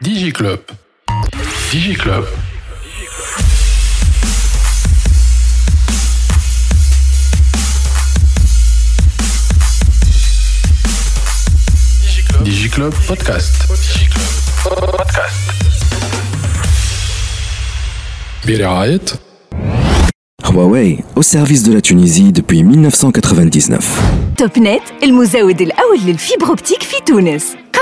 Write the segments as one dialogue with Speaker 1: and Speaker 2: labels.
Speaker 1: DigiClub. DigiClub. DigiClub Podcast. DigiClub Podcast. برعاية
Speaker 2: Huawei, au service de la Tunisie depuis 1999.
Speaker 3: توب نت المزود الأول للفيبر اوبتيك في تونس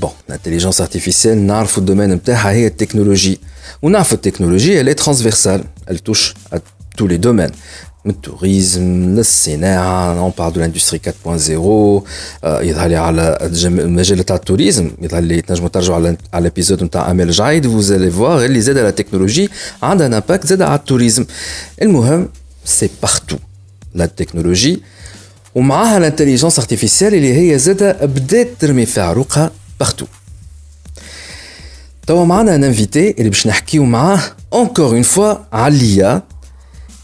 Speaker 4: بون الانتليجنس ارتيفيسيال نعرفوا الدومين نتاعها هي التكنولوجي ونعرفوا التكنولوجي elle est transversale elle touche à tous les domaines من التوريزم للصناعة on parle de l'industrie 4.0 آه، يظهر لي على الجم- المجال تاع التوريزم يظهر لي تنجموا ترجعوا على على الابيزود نتاع امال جايد vous allez voir اللي زاد على التكنولوجي عندها ان امباكت زاد على التوريزم المهم سي بارتو لا تكنولوجي ومعاها الانتليجنس ارتيفيسيال اللي هي زادة بدات ترمي في عروقها بارتو توا معنا ان انفيتي اللي باش نحكيو معاه encore une fois على l'IA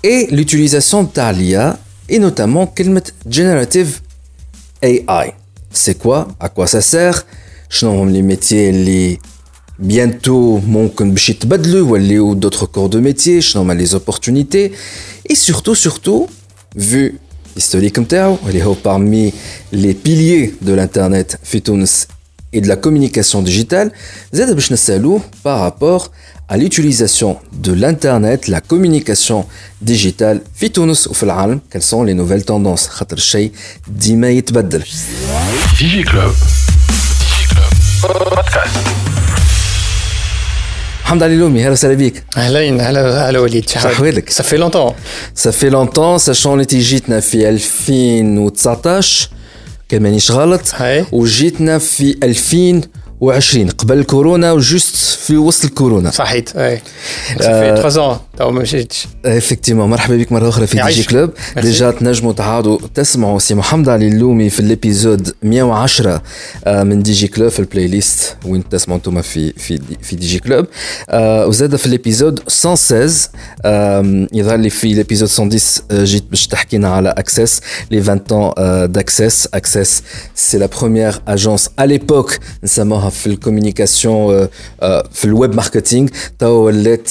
Speaker 4: et l'utilisation تاع l'IA et notamment كلمة generative AI c'est quoi à quoi ça sert شنو هم لي ميتيي اللي bientôt ممكن باش يتبدلوا ولاو d'autres corps de métier شنو هما les opportunités et surtout surtout vu l'historique نتاعو اللي هو parmi les piliers de l'internet في تونس et de la communication digitale زاد باش نسالوه par rapport à l'utilisation de l'internet la communication digitale في تونس وفي العالم quelles sont les nouvelles tendances خاطر الشيء ديما يتبدل
Speaker 1: DigiClub. DigiClub Podcast.
Speaker 4: محمد علي لومي اهلا وسهلا بيك
Speaker 5: اهلين هلا هلا وليد شحال
Speaker 4: أحوالك؟
Speaker 5: Ça fait longtemps.
Speaker 4: Ça fait longtemps sachant اللي تي جيتنا في 2019 كان مانيش غلط. وجيتنا في 2020 قبل الكورونا وجوست في وسط الكورونا.
Speaker 5: صحيت. اي Ça fait 3 ans. تو ما مشيتش
Speaker 4: افكتيمون مرحبا بك مره اخرى في دي جي
Speaker 5: يعيشك.
Speaker 4: كلوب
Speaker 5: Merci.
Speaker 4: ديجا تنجموا تعاودوا تسمعوا سي محمد علي اللومي في الابيزود 110 آه، من دي جي كلوب في البلاي ليست وين تسمعوا انتم في في دي في دي جي كلوب آه، وزاد في الابيزود 116 آم، يظهر لي في الابيزود 110 آه، جيت باش تحكينا على اكسس لي 20 ans d'access اكسس سي لا بروميير اجونس à l'époque نسموها في الكوميونيكاسيون في الويب ماركتينغ تو ولات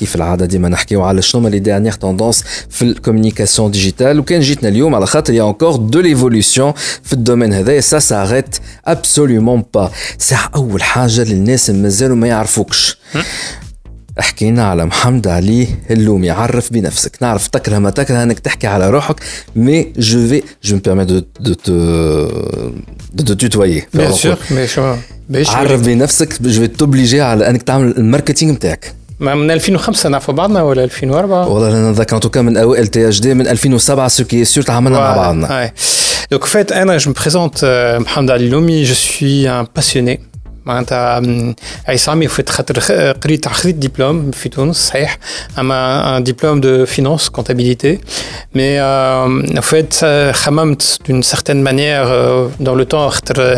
Speaker 4: كيف العادة ديما نحكيو على شنو هما لي ديرنيير توندونس في الكوميونيكاسيون ديجيتال. وكان جيتنا اليوم على خاطر يا انكور دو ليفولوسيون في الدومين هذا سا ساريت ابسوليومون با ساعة أول حاجة للناس اللي مازالوا ما يعرفوكش. حكينا على محمد علي اللومي عرف بنفسك. نعرف تكره ما تكره إنك تحكي على روحك مي جو في جو مي بيرمي دو دو دو دو توتويي
Speaker 5: بيان سور
Speaker 4: عرف بنفسك جو في توبليجي على إنك تعمل الماركتينغ نتاعك
Speaker 5: من 2005 نعرفوا بعضنا ولا 2004
Speaker 4: والله أنا نتذكر ان توكا من أوائل تي اش دي من 2007 سو كي سور تعاملنا مع بعضنا.
Speaker 5: Donc en fait, Anna, je me présente euh, Mohamed Ali Loumi, je suis un passionné. معناتها م، عصامي فات خاطر خ- قريت خذيت دبلوم في تونس صحيح اما ان دبلوم دو فينانس كونتابيليتي مي en fait آه، خممت d'une certaine manière euh, dans le temps خاطر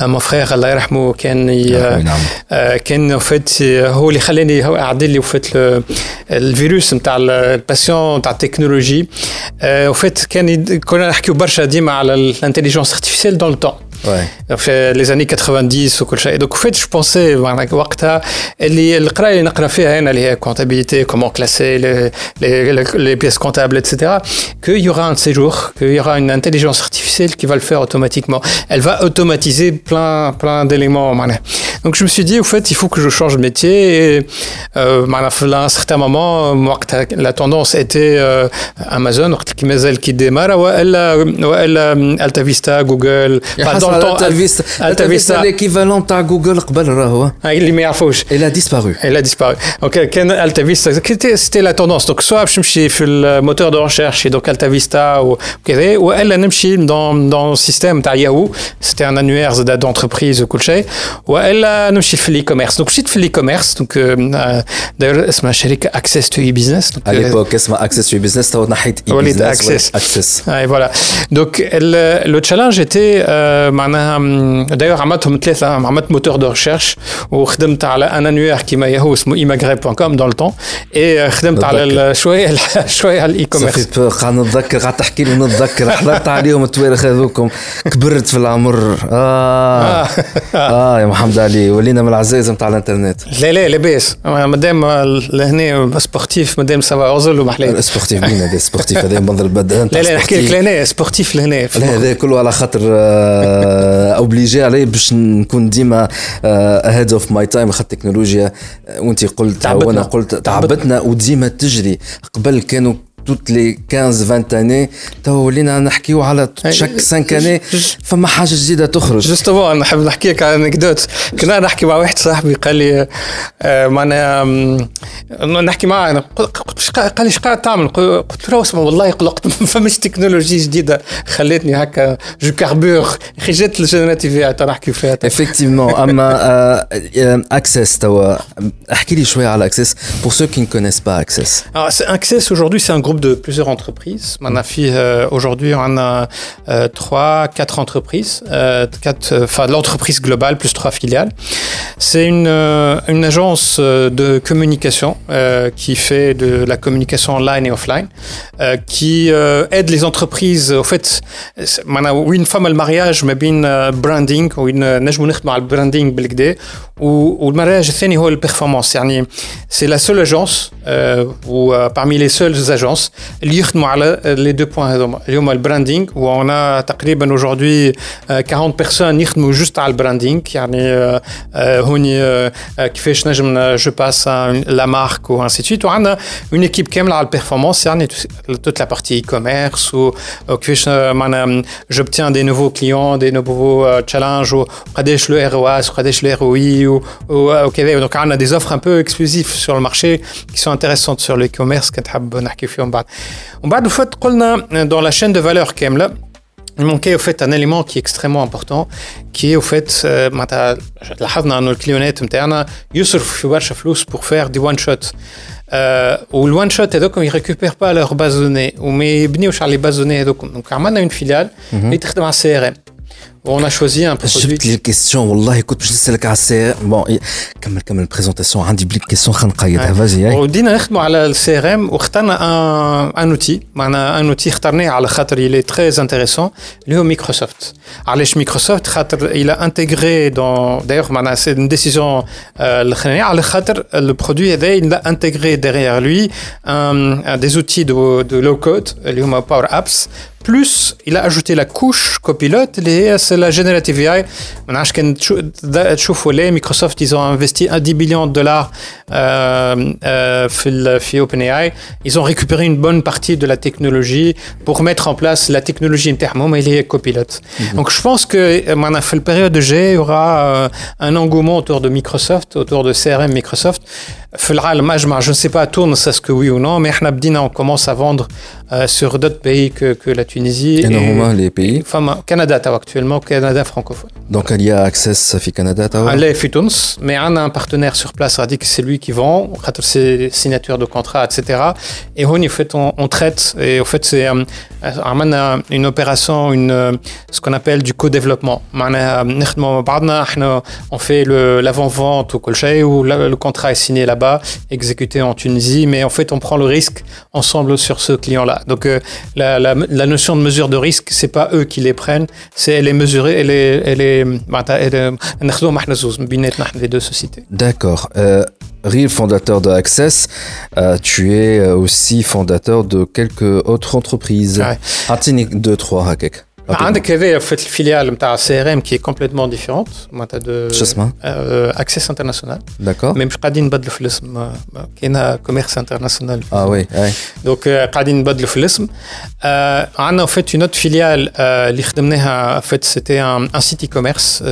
Speaker 5: مون فرير الله يرحمه كان ي-
Speaker 4: الله ينعم.
Speaker 5: آه، كان فات هو اللي خلاني هو عدل لي وفات ال- الفيروس نتاع الباسيون نتاع التكنولوجي وفات كان يد- كنا نحكيو برشا ديما على الانتليجنس ارتيفيسيال دون لو تون
Speaker 4: Ouais.
Speaker 5: في لي زاني 90 وكل شيء دوك فيت جو بونسي وقتها اللي القرايه اللي نقرا فيها انا اللي هي كونتابيليتي كومون كلاسي les pièces comptables etc qu'il y aura un de ces jours qu'il y aura une intelligence artificielle qui va le faire automatiquement elle va automatiser plein plein d'éléments معناها Donc je me suis dit, au fait, il faut que je change de métier. Et euh, à un certain moment, moi, la tendance était euh, Amazon, qui مازال qui démarre, والا والا Alta Vista, Google.
Speaker 4: Enfin, dans pourtant, Alta Vista, Alta l'équivalent à Google
Speaker 5: ah, Il
Speaker 4: Elle a disparu.
Speaker 5: Elle a disparu. Donc, Alta Vista, c'était la tendance. Donc, soit je suis sur le moteur de recherche, et donc Alta Vista ou ou elle suis dans dans le système de Yahoo, c'était un annuaire d'entreprise ou elle a suis sur l'e-commerce. Donc, je suis sur l'e-commerce. Donc, euh, euh, d'ailleurs, c'est ma chérie Access to e-business.
Speaker 4: À euh, l'époque, c'est Access to e-business, tu as
Speaker 5: Access.
Speaker 4: Access.
Speaker 5: Voilà. Donc, le challenge était معناها d'ailleurs عملتهم ثلاثة عملت moteur de recherche وخدمت على un annuaire كيما ياهو اسمه dans le temps et خدمت على شوية شوية على الاي كوميرس
Speaker 4: صافي قاعد نتذكر قاعد تحكي لي ونتذكر حضرت عليهم التواريخ هذوكم كبرت في العمر. آه. آه. يا محمد علي ولينا من العزائز نتاع الإنترنت.
Speaker 5: لا لا لاباس مادام لهنا سبورتيف مادام سافا اوزل ومحلاه
Speaker 4: سبورتيف مين هذا سبورتيف هذا منظر البدن
Speaker 5: لا لا نحكي لك لهنا سبورتيف لهنا.
Speaker 4: لا هذا كله على خاطر اوبليجي علي باش نكون ديما اهيد اوف ماي تايم خاطر التكنولوجيا وانت قلت وأنا قلت تعبتنا وديما تجري. قبل كانوا toutes les 15 20 années تو ولينا نحكيو على شاك 5 أني فما حاجة جديدة تخرج.
Speaker 5: جوستومون نحب نحكي لك على انكدوت كنا نحكي مع واحد صاحبي قال لي معناها نحكي معاه قال لي قاعد تعمل؟ قلت له اسمع والله قلقت ما فماش تكنولوجي جديدة خلتني هكا جو كاربور. أخي جات الجينيراتيف اي نحكي فيها.
Speaker 4: افكتيفمون أما اكسس توا احكي لي شوية على اكسس بور سو كي نكونيس با اكسس
Speaker 5: اكسس aujourd'hui c'est un groupe de plusieurs entreprises. On a fait, euh, aujourd'hui, on a euh, trois, quatre entreprises, euh, quatre, enfin l'entreprise globale plus trois filiales. C'est une, une agence de communication qui fait de la communication online et offline, qui aide les entreprises. Au fait, une femme le mariage, mais bien branding ou une نجمو نخدموا على البراندينغ بالكدا والمراج الثاني هو البرفورمانس يعني c'est la seule agence ou parmi les seules agences اللي يخدموا على لي دو بوين هذوما اليوم البراندينغ وانا تقريبا aujourd'hui 40 بيرسون يخدموا جوست على البراندينغ يعني هوني كيفاش نجم جو باس لا مارك و انسي سويت وعندنا اون ايكيب كامله على البيرفورمانس يعني توت لا بارتي اي كوميرس وكيفاش معناها جوبتيان دي نوفو كليون دي نوفو تشالنج وقداش لو ار او اس وقداش لو ار او اي وكذا دونك عندنا دي زوفر ان بو اكسكلوزيف سور المارشي qui sont intéressantes sur le commerce كنحب نحكي فيهم بعد ومن بعد فات قلنا dans la chaîne de valeur كامله il manquait au fait un élément qui est extrêmement important qui est au fait معناتها لاحظنا انه الكليونات نتاعنا يصرفوا في برشا فلوس pour faire des one shot والوان شوت هذوكم يريكوبير با لور باز دوني وما يبنيوش على لي باز دوني هذوكم دونك عملنا اون فيليال اللي تخدم على السي ار ام On a choisi un produit.
Speaker 4: J'ai des questions, Wallah, écoute, je sais que c'est. Bon, comme
Speaker 5: la présentation, un des questions, vas-y. On a travaillé le CRM, on a un outil. On a un outil, il est très intéressant, le Microsoft. Allez, Microsoft, il a intégré dans. D'ailleurs, c'est une décision, le produit, est il a intégré derrière lui des outils de, low-code, le Power Apps plus il a ajouté la couche copilote c'est la generative AI Microsoft ils ont investi 10 millions de dollars euh, euh, OpenAI. Ils ont récupéré une bonne partie de la technologie pour mettre en place la technologie est copilote. Mm-hmm. donc je pense que dans la période de G il y aura euh, un engouement autour de Microsoft autour de CRM Microsoft je ne sais pas, à tourne, ça ce que oui ou non, mais on commence à vendre euh, sur d'autres pays que, la Tunisie.
Speaker 4: Énormément, les pays.
Speaker 5: Enfin, Canada, actuellement, Canada francophone.
Speaker 4: Donc, il y a accès au Canada
Speaker 5: Elle est Tunis, mais on a un partenaire sur place, a dit que c'est lui qui vend, On a tous ses signatures de contrat, etc. Et on, fait, on, traite, et au fait, c'est euh, a une opération, une, ce qu'on appelle du co-développement. Euh, on fait l'avant-vente ou le contrat est signé là-bas exécuté en Tunisie, mais en fait on prend le risque ensemble sur ce client-là. Donc la, la, la, notion de mesure de risque, c'est pas eux qui les prennent, c'est elle est mesurée, elle est, elle est, les deux sociétés.
Speaker 4: D'accord. Euh, Ril, fondateur de Access, euh, tu es aussi fondateur de quelques autres entreprises.
Speaker 5: Ouais.
Speaker 4: Atini 2, 3, Hakek.
Speaker 5: عندك هذايا في الفيليال نتاع سي ار ام كي كومبليتمون ديفيرونت معناتها دو
Speaker 4: شو اسمها؟
Speaker 5: اكسس انترناسيونال
Speaker 4: داكور
Speaker 5: مي مش قاعدين نبدلوا في الاسم آه، كاينه كوميرس انترناسيونال
Speaker 4: اه وي اي
Speaker 5: دونك آه، قاعدين نبدلوا في الاسم آه، عندنا فيت اون اوت فيليال اللي خدمناها فيت سيتي ان سيت اي كوميرس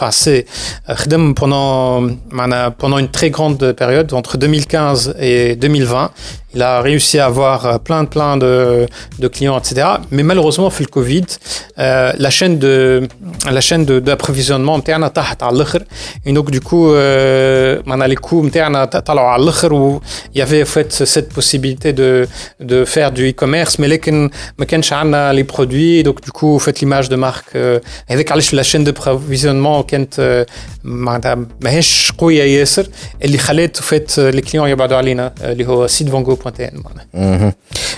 Speaker 5: enfin سي خدم pendant معنا pendant une très grande période entre 2015 et 2020 il a réussi à avoir euh, plein plein de, de clients etc mais malheureusement في الكوفيد euh, la chaîne de la chaîne de d'approvisionnement نتاعنا طاحت على الاخر et donc du coup euh, معنا les coûts نتاعنا طلعوا على الاخر و il y avait en fait cette possibilité de de faire du e-commerce mais لكن ما كانش عندنا les produits donc du coup fait l'image de marque euh, هذاك علاش la chaîne d'approvisionnement كانت euh, معناتها ماهيش قويه ياسر اللي خلات فات لي كليون يبعدوا علينا اللي هو سيت فونغو بوان تي ان معناها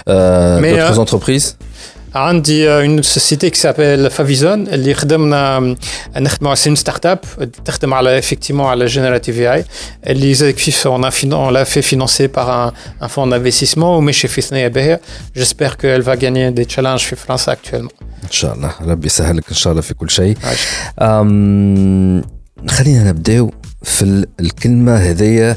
Speaker 4: Euh,
Speaker 5: Mais,
Speaker 4: D'autres
Speaker 5: euh,
Speaker 4: entreprises
Speaker 5: عندي اون سوسيتي qui s'appelle فافيزون اللي خدمنا نخدموا سي اون ستارت اب تخدم على effectivement على جينيراتيف اي اي اللي زي كيف on a finan- on l'a fait financer par un, un fonds d'investissement وماشي في ثنيه باهيه j'espère qu'elle va gagner des challenges في فرنسا actuellement
Speaker 4: ان شاء الله ربي يسهل لك ان شاء الله في كل شيء
Speaker 5: عايش.
Speaker 4: أم، خلينا نبداو في ال- الكلمه هذيا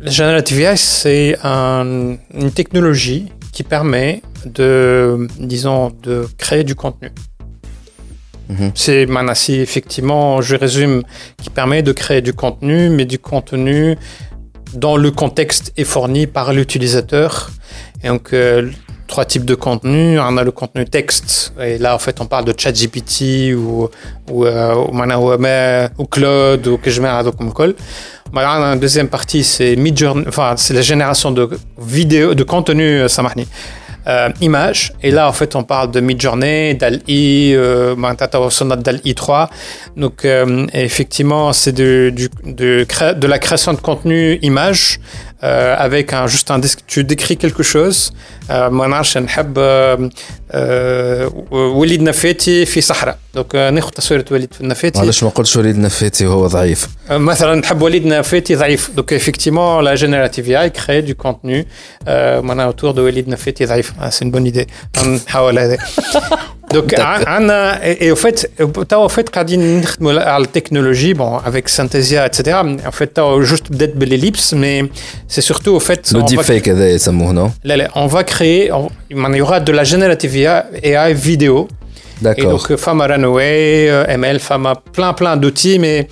Speaker 5: le Generative AI, c'est un- une technologie qui permet de, disons, de créer du contenu.
Speaker 4: Mhm.
Speaker 5: C'est Manassi, effectivement, je résume, qui permet de créer du contenu, mais du contenu dont le contexte est fourni par l'utilisateur. Et donc, euh, trois types de contenu. On a le contenu texte, et là, en fait, on parle de ChatGPT ou, ou, euh, ou, ou Claude ou que je mets à comme Maintenant, la deuxième partie, c'est enfin, la génération de vidéos, de contenu, ça euh, euh images. Et là, en fait, on parle de mid-journée, d'Ali, euh, d'Ali 3. Donc, euh, effectivement, c'est de, la création de contenu image euh, avec juste un disque. Tu décris quelque chose. وليد نفاتي في صحراء. Donc, euh, ناخذ تصويرة وليد النفاتي.
Speaker 4: معلش ما قلتش وليد نفاتي هو ضعيف
Speaker 5: مثلا نحب وليد نفاتي ضعيف donc effectivement la générative AI crée du contenu euh, معناها autour de وليد نفاتي ضعيف Ah, c'est une bonne idée نحاول هذا donc عندنا et au fait توا au fait قاعدين نخدموا على التكنولوجي bon avec Synthesia etc en fait توا juste بدات بالellipse mais c'est surtout au fait
Speaker 4: لو
Speaker 5: on
Speaker 4: ديب
Speaker 5: va-
Speaker 4: فيك هذا يسموه نو
Speaker 5: لا لا on va créer on- il y aura de la générative AI vidéo et
Speaker 4: داكور
Speaker 5: donc, femme à Runaway, euh, ML, femme à plein, plein d'outils, mais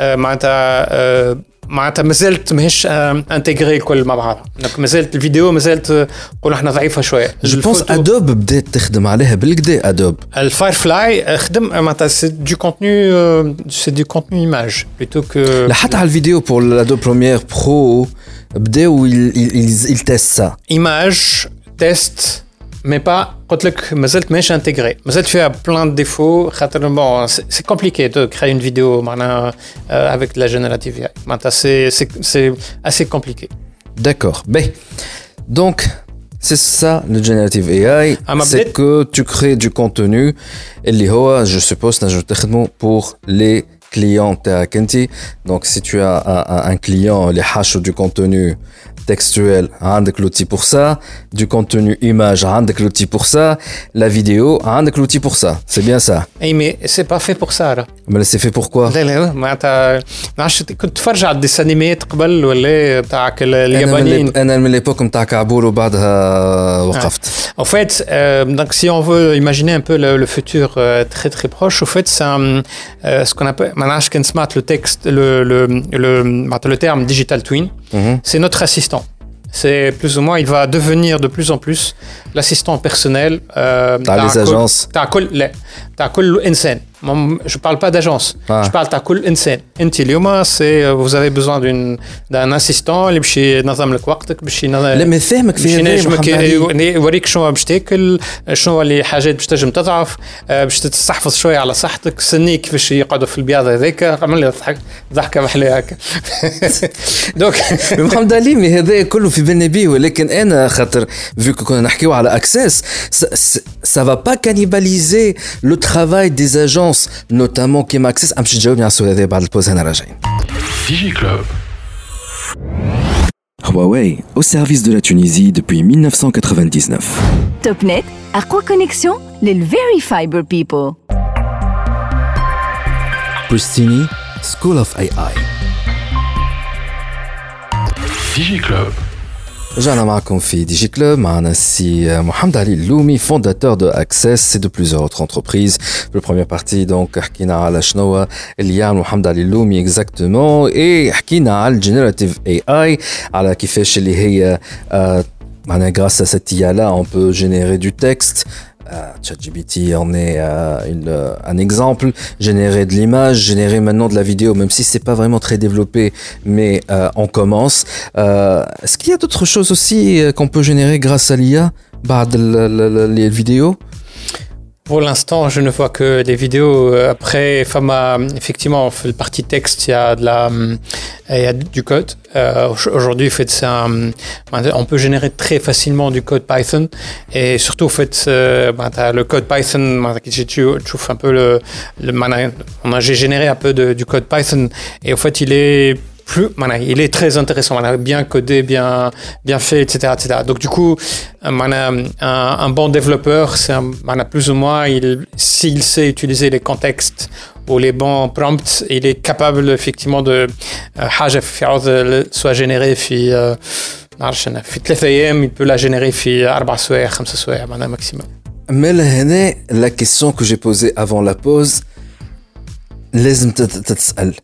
Speaker 5: euh, معناتها euh, معناتها مازالت ماهيش آه، انتجري الكل مع بعضها دونك مازالت الفيديو مازالت آه، نقولوا احنا ضعيفه شويه
Speaker 4: جو بونس ادوب بدات تخدم عليها بالكدا ادوب
Speaker 5: الفاير فلاي خدم آه، معناتها سي دو كونتوني سي دو كونتوني ايماج بلوتو كو
Speaker 4: لا حتى على الفيديو بور لادوب بروميير برو بداو يلتست سا
Speaker 5: ايماج test mais pas quand le mesh intégré. Mais tu fait plein de défauts. C'est compliqué de créer une vidéo maintenant euh, avec la générative AI. C'est assez compliqué.
Speaker 4: D'accord. Ben, donc, c'est ça le Generative AI.
Speaker 5: Ah,
Speaker 4: c'est que tu crées du contenu. Et je suppose, pour les clients. Donc, si tu as un client, les hash du contenu textuel, عندك l'outil pour ça. Du contenu image, عندك l'outil pour ça. La vidéo, عندك l'outil pour ça. C'est bien ça.
Speaker 5: اي مي سي با في بور سا راه
Speaker 4: Mais c'est fait pourquoi
Speaker 5: لا لا معناتها ما عرفتش كنت تفرج على الديسانيميات قبل ولا بتاعك ال-
Speaker 4: أنا من
Speaker 5: اليابانيين
Speaker 4: الإب- أنا من ليبوك نتاع كعبور وبعدها وقفت.
Speaker 5: En fait, euh, donc si on veut imaginer un peu le, le futur euh, très très proche, au fait, c'est un, euh, ce qu'on appelle, maintenant, je connais smart le texte, le, le, le, maintenant, le terme digital twin,
Speaker 4: Mhm.
Speaker 5: c'est notre assistant. C'est plus ou moins, il va devenir de plus en plus l'assistant personnel. Euh,
Speaker 4: Dans les
Speaker 5: كل-
Speaker 4: agences.
Speaker 5: تاع كل لا تاع كل انسان je parle pas d'agence.
Speaker 4: Ah.
Speaker 5: Je parle تاع كل انسان. انت اليوم c'est vous avez besoin d'une d'un assistant اللي باش ينظم لك وقتك باش
Speaker 4: لا ما فاهمك في
Speaker 5: ينجمك. يوريك شنو باش تاكل شنو اللي حاجات باش تنجم تضعف باش تستحفظ شوية على صحتك سنيك كيفاش يقعدوا في البياض هذاك عمل لي ضحك ضحكه محليه هكا دونك
Speaker 4: محمد علي هذا كله في بالنا بيه ولكن أنا خاطر فيكو كنا نحكيو على Access, ça va pas cannibaliser le travail des agences, notamment Kema
Speaker 1: Access. DigiClub.
Speaker 2: Huawei, au service de la Tunisie depuis 1999.
Speaker 3: Topnet, à quoi connexion Les Very
Speaker 4: Fiber People. Pristini, School of
Speaker 1: AI. DigiClub
Speaker 4: رجعنا معكم في دي جي كلوب معنا السي محمد علي اللومي فونداتور دو اكسس et de plusieurs autres entreprises في البروميير بارتي دونك حكينا على شنو اللي يعمل محمد علي اللومي اكزاكتومون اي حكينا على الجينيراتيف اي اي على كيفاش اللي هي آه، معناها grâce à cette IA là on peut générer du texte Euh, Euh, ChatGPT en est euh, euh, un exemple. Générer de l'image, générer maintenant de la vidéo, même si c'est pas vraiment très développé, mais on commence. Est-ce qu'il y a d'autres choses aussi qu'on peut générer grâce à l'IA, bah, les vidéos?
Speaker 5: Pour l'instant, je ne vois que des vidéos. Euh, Après, Fama, effectivement, on fait le partie texte, il y a, de la, il y a du code. Euh, Aujourd'hui, en fait, c'est un- on peut générer très facilement du code Python. Et surtout, en fait, euh, ben, t'as le code Python, ben, tu, tu un peu le. le ben, on a- généré un peu de- du code Python. Et en fait, il est plus, voilà, il est très intéressant, voilà, bien codé, bien, bien fait, etc., etc. Donc du coup, euh, voilà, un, un bon développeur, c'est un- voilà, plus ou moins, il, s'il sait utiliser les contextes ou les bons prompts, il est capable effectivement de euh, حاجة في عوض soit générée في euh, معرفش أنا، في ثلاثة أيام, il peut la générer في أربع سوايع خمسة سوايع معناها maximum.
Speaker 4: Mais لهنا la question que j'ai posée avant la pause لازم تت- تتسأل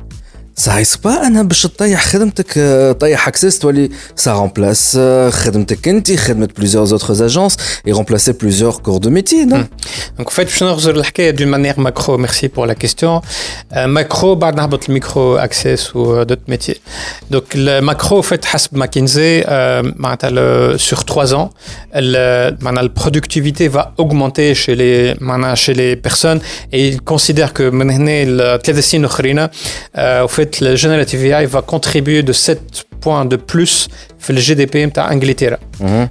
Speaker 4: صحيح با انا باش تطيح خدمتك آه، طيح اكسس تولي سا رومبلاس خدمتك انت خدمه بليزيور اوتر اجونس اي رومبلاسي بليزيور كور دو ميتي نو
Speaker 5: Donc en fait, je نخرج الحكاية d'une manière macro. Merci pour la question. Euh, macro, بعد نهبط الميكرو access ou d'autres métiers. Donc le macro, en fait, حسب McKinsey, euh, معناتها le- sur trois ans, le, معناها la productivité va augmenter chez les, معناها chez les personnes et ils considèrent que من هنا الثلاث سنين الأخرين, euh, en fait, le generative AI va contribuer de 7 points de plus في الجي دي بي نتاع انجلترا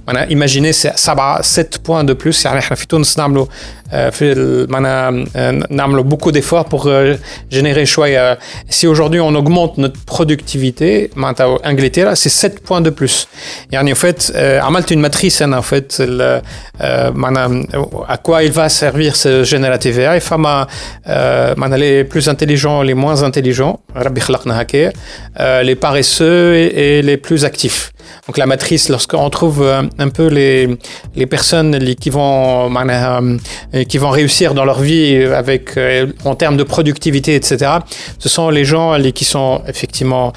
Speaker 5: معناها ايماجيني 7 7 بوان دو بلوس يعني احنا في تونس نعملوا آه، في ال- معناها آه، نعملوا beaucoup d'efforts pour euh, générer شويه si aujourd'hui on augmente notre productivité معناتها انجلترا c'est 7 points de plus يعني en fait آه، عملت une matrice انا en fait ال- آه، معناها à quoi il va servir ce générative AI فما آه، معناها les plus intelligents les moins intelligents ربي خلقنا هكايا euh, les paresseux et, et les plus actifs. Donc la matrice, lorsqu'on trouve euh, un peu les, les personnes li- qui vont, معناها, qui vont réussir dans leur vie avec, euh, en termes de productivité, etc., ce sont les gens qui sont effectivement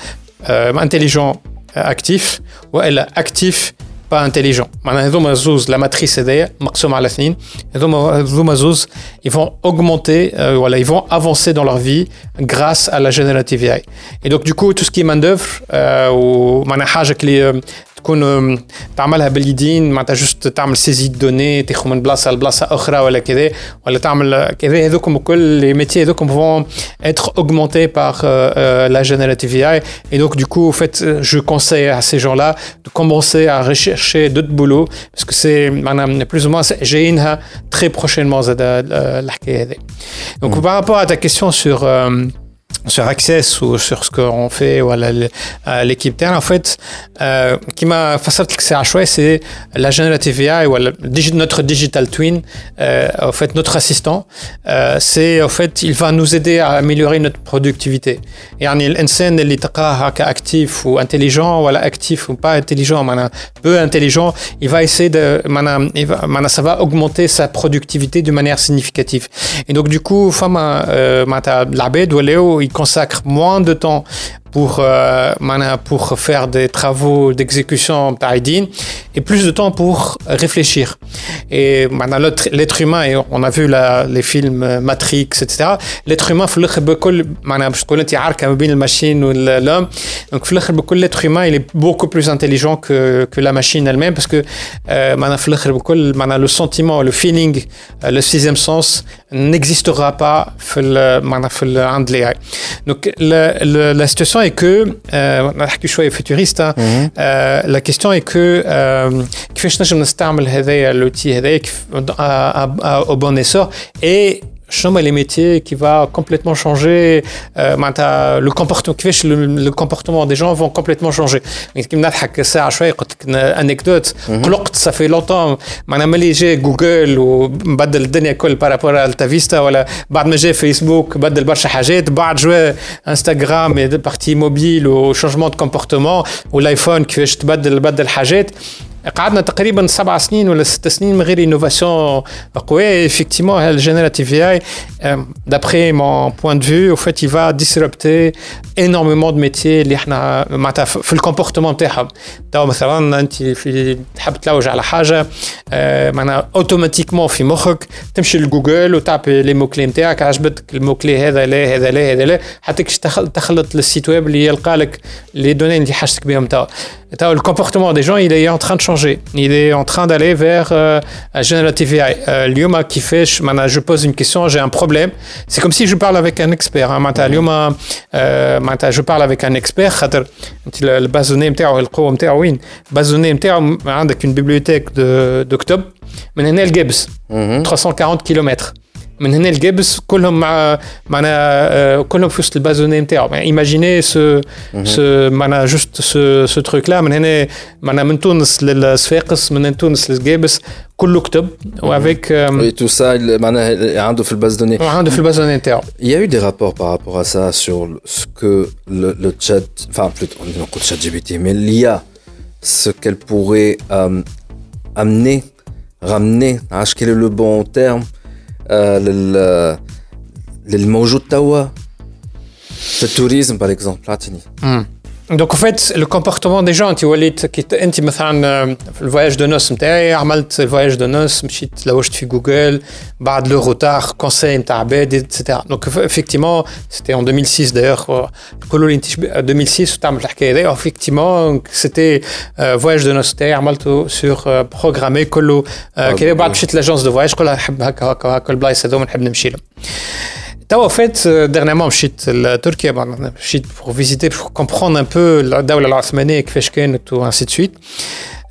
Speaker 5: euh, intelligents, euh, actifs, ou actifs pas intelligents. la matrice est d'ailleurs, ils vont augmenter, voilà, ils vont avancer dans leur vie grâce à la générative AI. Et donc, du coup, tout ce qui est main-d'œuvre, euh, ou تكون آه، تعملها باليدين معناتها جست تعمل سيزي دوني تاخذ من بلاصه لبلاصه اخرى ولا كذا ولا تعمل آه، كذا هذوكم كل les métiers هذوكم vont être augmentés par euh, euh, la générative AI et donc du coup en fait euh, je conseille à ces gens-là de commencer à rechercher d'autres boulots parce que c'est معناها plus ou moins c'est- جايينها très prochainement زاد آه، الحكايه هذه donc par rapport à ta question sur euh, sur Access ou sur ce qu'on fait ou à la- à l'équipe terre en fait euh, qui m'a fait que c'est chouette c'est la générative AI ou la- digi- notre digital twin euh, en fait notre assistant euh, c'est en fait il va nous aider à améliorer notre productivité يعني الانسان اللي تلقاه هكا actif ou intelligent ولا actif ou pas intelligent معناها peu intelligent il va essayer de معناها il va- معناها ça va augmenter sa productivité de manière significative et donc du coup فما euh, معناتها العباد ولاو ils consacrent moins de temps pour, euh, pour faire des travaux d'exécution taïdine et plus de temps pour réfléchir. Et l'être humain, et on a vu la, les films euh, Matrix, etc., l'être humain, machine ou l'homme, donc l'être humain, il est beaucoup plus intelligent que, que la machine elle-même parce que euh, le sentiment, le feeling, euh, le sixième sens n'existera pas. Donc la situation est que euh, نحكي شويه futuriste hein, euh, la question est que euh, كيفاش نجم نستعمل هذايا لوتي هذايا كيف- à- à- à- au bon essor et شنو les métiers qui va complètement changer euh, معناتها le comportement كيفاش le, le comportement des gens vont complètement changer يعني كيما نضحك ساعه شويه قلت لك انكدوت قلقت ça fait longtemps معناها ملي جا جوجل وبدل الدنيا الكل بارابور التا فيستا ولا بعد ما جا فيسبوك بدل برشا حاجات بعد جوا انستغرام بارتي موبيل وشونجمون دو كومبورتمون والايفون كيفاش تبدل بدل حاجات قعدنا تقريبا سبع سنين ولا ست سنين من غير انوفاسيون قويه effectivement d'après mon point de vue au fait il va disrupter énormément de métiers اللي إحنا معناتها في الكومبورتمون تاعهم تو مثلا أنت في تحب تلوج على حاجة آه، معناها اوتوماتيكمون في مخك تمشي لجوجل وتعبي لي موكلي نتاعك عجبتك الموكلي هذا لا هذا لا هذا لا. حتى كي تخل- تخلط للسيت ويب اللي يلقى لك لي دوني اللي حاجتك بهم توا. le comportement des gens il est en train de changer il est en train d'aller vers euh, un generative AI euh, اليوم كيفاش معناها je pose une question j'ai un problème c'est comme si je parle avec un expert hein. معناتها اليوم آه، معناتها je parle avec un expert خاطر انت ال- البازوني نتاعو القوه نتاعو وين البازوني نتاعو عندك une bibliothèque de d'octobre من هنا الجبس 340 كيلومتر من هنا الجبس كلهم مع معناها آه، كلهم في وسط البازوني نتاعو ايماجيني سو سو معناها جوست سو سو تروك لا من هنا معناها من تونس للصفاقس من تونس للجبس كله كتب وافيك
Speaker 4: Et tout ça, il- معناها عنده في الباز دوني
Speaker 5: عنده في البازوني نتاعو
Speaker 4: Il y a eu des rapports par rapport à ça sur le- ce que le, le chat, enfin plutôt on dit non, le chat GPT, mais l'IA, ce qu'elle pourrait euh, amener, ramener, hein, quel est le bon terme, euh, le, le, le موجود توا في التوريزم par exemple, عطيني.
Speaker 5: دونك فيت لو كومبورتمون دي جون انت وليت كي ت- انت مثلا آه، في الفواياج دو نوس نتاعي عملت الفواياج دو نوس مشيت لوجت في جوجل بعد لو روتار كونساي نتاع عباد اتسيتيرا دونك افكتيمون سيتي ان 2006 دايوغ يقولوا لي انت شب- 2006 وتعمل الحكايه دي افكتيمون سيتي فواياج دو نوس نتاعي عملته سور بروغرامي كله آه، كي بعد مشيت لاجونس دو فواياج قولها نحب هكا هكا هكا البلايص هذوما نحب نمشي لهم توا فات dernièrement مشيت لتركيا بعد مشيت pour visiter pour comprendre un peu الدولة العثمانية كيفاش كانت و ainsi de suite.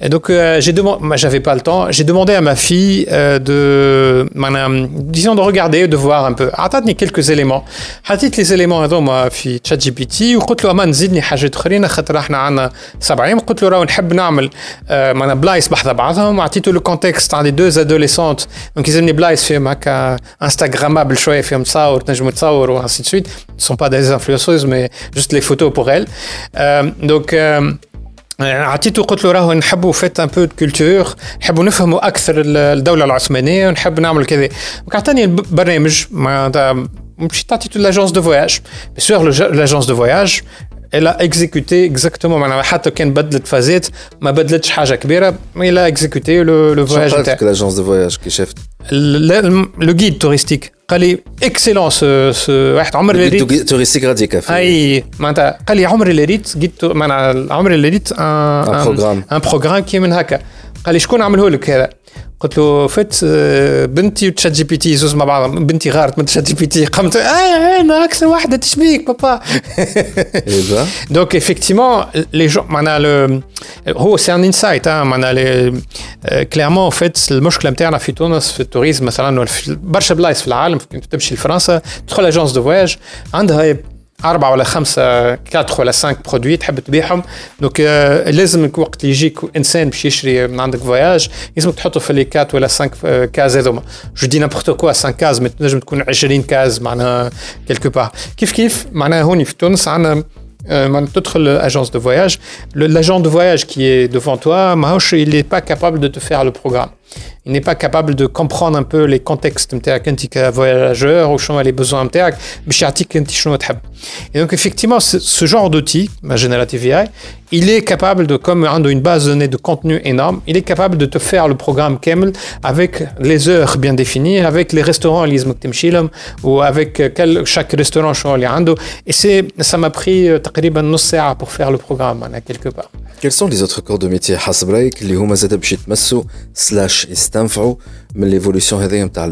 Speaker 5: Et donc, euh, j'ai demandé, moi, j'avais pas le temps, j'ai demandé à ma fille euh, de, madame, disons, de regarder, de voir un peu. عطاتني quelques éléments. حطيت les éléments هذوما في تشات جي بي تي وقلت له اما نزيدني حاجات اخرين خاطر احنا عندنا سبع ايام قلت له راهو نحب نعمل آه، معناها بلايص بحذا بعضهم وعطيته لو كونتكست عندي دوز ادوليسونت دونك يلزمني بلايص فيهم هكا انستغرامابل شويه فيهم تصاور تنجم تصور و ainsi de suite. Ce sont pas des influenceuses mais juste les photos pour عطيته قلت له راهو نحبوا فيت ان بو كولتور نحبوا نفهموا اكثر ال- الدوله العثمانيه ونحب نعمل كذا دونك عطاني البرنامج معناتها مشيت عطيته لاجونس دو فواياج بيان سور لاجونس دو فواياج elle a exécuté exactement معناها حتى كان بدلت فازات ما بدلتش حاجه كبيره mais elle a exécuté le, le voyage
Speaker 4: شنو
Speaker 5: نتاعها.
Speaker 4: que l'agence de voyage qui chef
Speaker 5: لو جيد توريستيك قال لي اكسيلون سو سو واحد عمر اللي ريت
Speaker 4: touristique radical.
Speaker 5: أي معناتها قال لي عمري اللي ريت جيت معناها عمري اللي ريت ان
Speaker 4: programme.
Speaker 5: ان بروجرام كي من هكا قال لي شكون عمله لك هذا قلت له فت آه، بنتي وتشات جي بي تي. زوز مع بعضهم بنتي غارت من تشات جي بي تي. قمت آه أنا أكثر واحدة تشبيك بابا. Donc effectivement, les gens, معناها هو un insight hein, معناها en fait المشكلة نتاعنا في تونس في التوريزم مثلا برشا بلايص في العالم تمشي لفرنسا تدخل اجونس دو فواياج عندها أربعة ولا خمسة كاتر ولا سانك برودوي تحب تبيعهم. دونك آه، لازم وقت اللي يجيك إنسان باش يشري من عندك فواياج لازمك تحطه في لي كات ولا سانك كاز هذوما. جو دي نابورت كوا 5 كاز تنجم تكون 20 كاز معناها كيلكو بار كيف كيف؟ معناها هوني في تونس عندنا euh, تدخل de Le- l'agent de voyage qui est devant toi, ماهوش, n'est pas capable de te faire le programme. il n'est pas capable de comprendre un peu les contextes نتاعك انت كفواياجور وشنو les besoins نتاعك باش يعطيك انت شنو تحب. Et donc effectivement ce, ce genre d'outil, ma Generative AI, il est capable de comme une base de données de contenu énorme, il est capable de te faire le programme Kemel avec les heures bien définies, avec les restaurants اللي لازمك تمشي لهم ou avec quel, chaque restaurant شنو اللي عنده et c'est ça m'a pris تقريبا نص ساعه pour faire le programme انا quelque part.
Speaker 4: Quels sont les autres corps de métier حسب استنفعوا زاد باش يتمسوا سلاش يستنفعوا من l'évolution هذه نتاع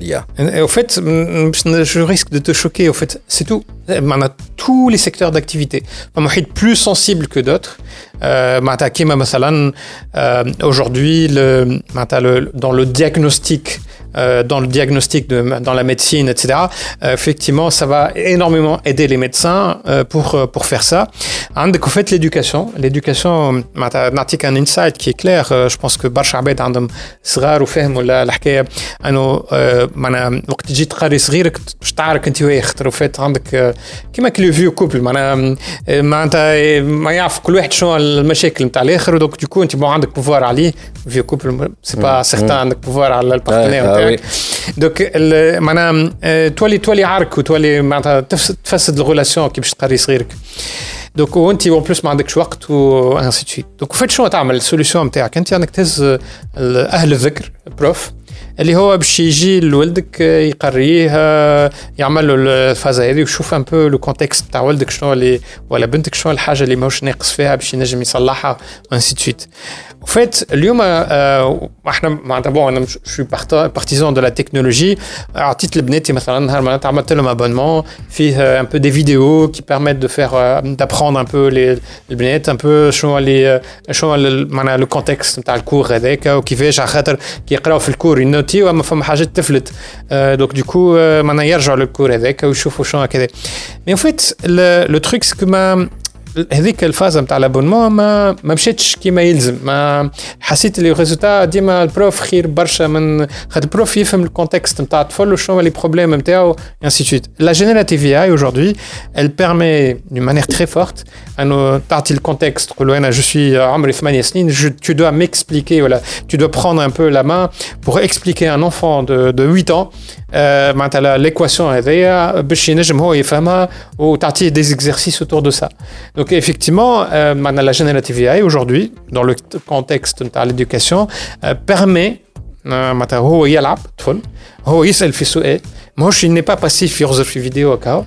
Speaker 4: l'IA
Speaker 5: Au fait, je risque de te choquer, au fait, c'est tout. On a tous les secteurs d'activité. Un plus sensible que d'autres. Euh, aujourd'hui, le, dans le diagnostic euh, dans le diagnostic, de, dans la médecine, etc. Euh, effectivement, ça va énormément aider les médecins euh, pour, euh, pour faire ça. En fait, l'éducation. L'éducation, نعطيك un insight qui est clair. je pense que برشا عباد عندهم صغار وفهموا الحكاية أنه معناها وقت تجي تقري صغيرك باش تعرك أنت وياه خاطر فات عندك كيما كلي فيو كوبل معناها معناتها ما يعرف كل واحد شنو المشاكل نتاع الآخر دونك ديكو أنت عندك بوفوار عليه. فيو كوبل سي با سيغتان عندك بوفوار على البارتنير toi, les toi les arcs ou toi les تفسد الغولاسيون كي باش تقري صغيرك. دونك وانت اون بلوس ما عندكش وقت وانسي سويت دونك فات شنو تعمل السوليسيون نتاعك انت انك تهز أهل الذكر بروف اللي هو باش يجي لولدك يقريه يعمل له الفازه هذه ويشوف ان بو لو كونتكست تاع ولدك شنو اللي ولا بنتك شنو الحاجه اللي ماهوش ناقص فيها باش ينجم يصلحها وانسي سويت وفات اليوم احنا معناتها بون انا شو بارتيزون دو لا تكنولوجي عطيت لبناتي مثلا نهار معناتها عملت لهم ابونمون فيه ان بو دي فيديو كي بيرميت دو فير دابخوندر ان بو البنات ان بو شنو اللي شنو معناها لو كونتكست نتاع الكور هذاك وكيفاش على خاطر كي يقراو في الكور ينوتيو اما فما حاجات تفلت دونك ديكو معناها يرجعوا للكور هذاك ويشوفوا شنو كذا مي فيت لو تروك سكو ما هذيك الفازه نتاع لابونمون ما ما مشاتش كيما يلزم ما حسيت لي ريزولتا ديما البروف خير برشا من خاطر البروف يفهم الكونتكست نتاع الطفل وشنو لي بروبليم نتاعو ainsi de suite la générative AI aujourd'hui elle permet d'une manière très forte انه تعطي الكونتكست تقول له انا je suis عمري 8 سنين tu dois m'expliquer voilà tu dois prendre un peu la main pour expliquer un enfant de de 8 ans معناتها l'équation هذيا باش ينجم هو يفهمها وتعطيه des exercices autour de ça donc effectivement, euh, la générative AI aujourd'hui, dans le contexte de l'éducation, euh, permet هو يلعب طفل هو يسال في سؤال ماهوش n'est pas passif يغزر في فيديو هكا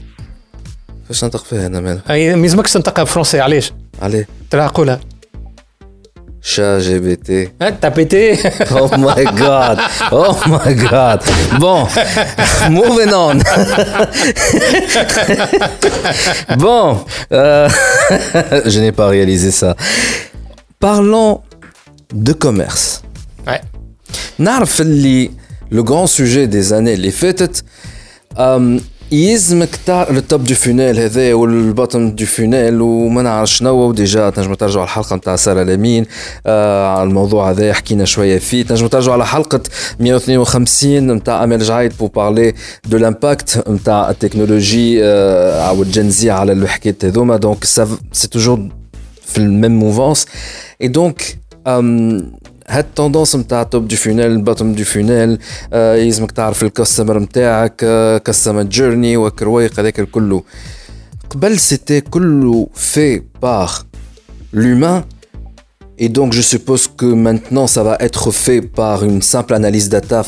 Speaker 4: فاش ننطق فيها انا مالها
Speaker 5: ما يلزمكش تنطقها بالفرنسي علاش؟
Speaker 4: عليه
Speaker 5: ترى قولها
Speaker 4: Chat GBT.
Speaker 5: Ah, t'as pété
Speaker 4: Oh my god. Oh my god. Bon, moving on. bon, euh, je n'ai pas réalisé ça. Parlons de commerce.
Speaker 5: Ouais.
Speaker 4: نعرف اللي le grand sujet des années اللي فاتت يلزمك التوب دو فونيل هذا والبطن دو فونيل وما نعرف شنو وديجا تنجم ترجعوا الحلقة نتاع سارة لامين. آه على الموضوع هذا حكينا شوية فيه. تنجم ترجعوا على حلقة 152 نتاع امال جعيد بو بارلي دو لامباكت نتاع التكنولوجي آه أو الجنزي على الحكايات هذوما. دونك سي توجور في الميم موفونس اي دونك هاد التوندونس نتاع توب دو فونيل باتوم دو فونيل يلزمك تعرف الكاستمر نتاعك كاستمر جيرني وكرويق هذاك الكل قبل سيتي كله في باغ l'humain et donc je suppose que maintenant ça va être fait par une simple analyse data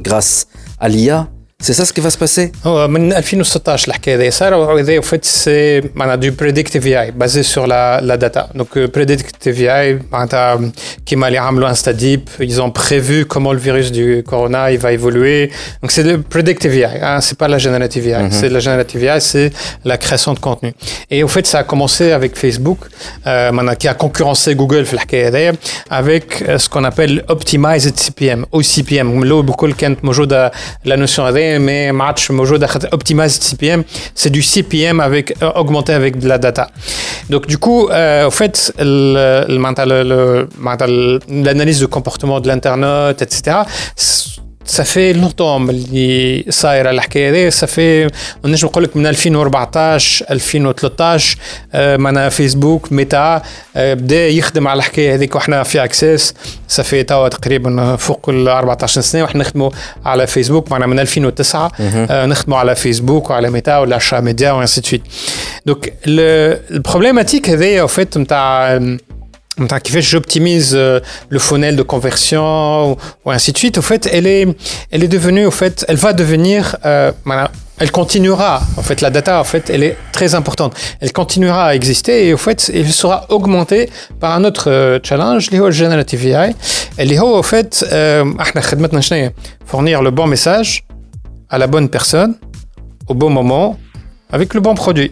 Speaker 4: grâce à l'IA C'est ça ce qui va se passer
Speaker 5: هو من 2016 الحكايه هذه صار وهذا فيت سي معناها دو بريديكتيف اي اي بازي سور لا لا داتا دونك بريديكتيف اي اي معناتها كيما اللي عملوا انستا ديب ils ont prévu comment le virus du corona il va évoluer donc c'est le predictive AI hein, c'est pas la générative AI c'est la générative AI c'est la création de contenu et au fait ça a commencé avec Facebook euh, معناها qui a concurrencé Google في الحكايه هذيا avec euh, ce qu'on appelle optimized CPM او سي بي ام الاول بكل كانت موجوده لا نوسيون هذيا mais, mais match Mojo Optimize CPM, c'est du CPM avec, euh, augmenté avec de la data. Donc, du coup, euh, au fait, l'analyse le, mental, le mental, de comportement de l'internaute, etc., fait longtemps اللي صايره الحكاية هذه fait نجم نقول لك من 2014 2013 آه، معنا فيسبوك ميتا آه، بدا يخدم على الحكاية هذيك وإحنا في اكسس fait توا تقريبا فوق ال 14 سنه وإحنا نخدموا على فيسبوك معنا من 2009 آه، نخدموا على فيسبوك وعلى ميتا ولا شا ميديا وانسي دونك البروبليماتيك هذيا au fait Donc, qui fait j'optimise euh, le funnel de conversion ou, ou, ainsi de suite. Au fait, elle est, elle est devenue, au fait, elle va devenir, euh, voilà, elle continuera. En fait, la data, en fait, elle est très importante. Elle continuera à exister et au fait, elle sera augmentée par un autre euh, challenge, le generative AI. Et le au fait, euh, fournir le bon message à la bonne personne au bon moment avec le bon produit.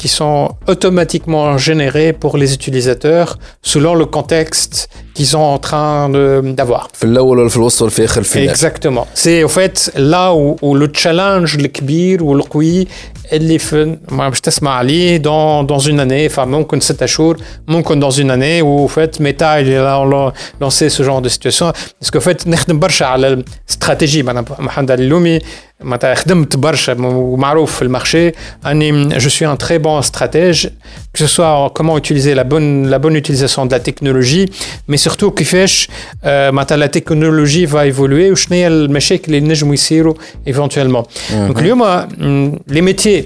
Speaker 5: qui sont automatiquement générés pour les utilisateurs selon le contexte qu'ils sont en train de- d'avoir.
Speaker 4: في الاول ولا في الوسط ولا في اخر الفينال
Speaker 5: Exactement. C'est au fait là où, où le challenge الكبير والقوي اللي في ما باش تسمع عليه dans dans une année enfin ممكن ستة شهور ممكن dans une année où au fait Meta il est là on l'a lancé ce genre de situation parce qu'au fait نخدم برشا على الاستراتيجي معناها محمد اللومي معناتها خدمت برشا ومعروف في المارشي اني je suis un très bon stratège que ce soit comment utiliser la bonne la bonne utilisation de la technologie mais surtout كيفاش آه، معناتها la technologie va évoluer وشنو هي المشاكل اللي نجموا يصيروا éventuellement donc اليوم م، les métiers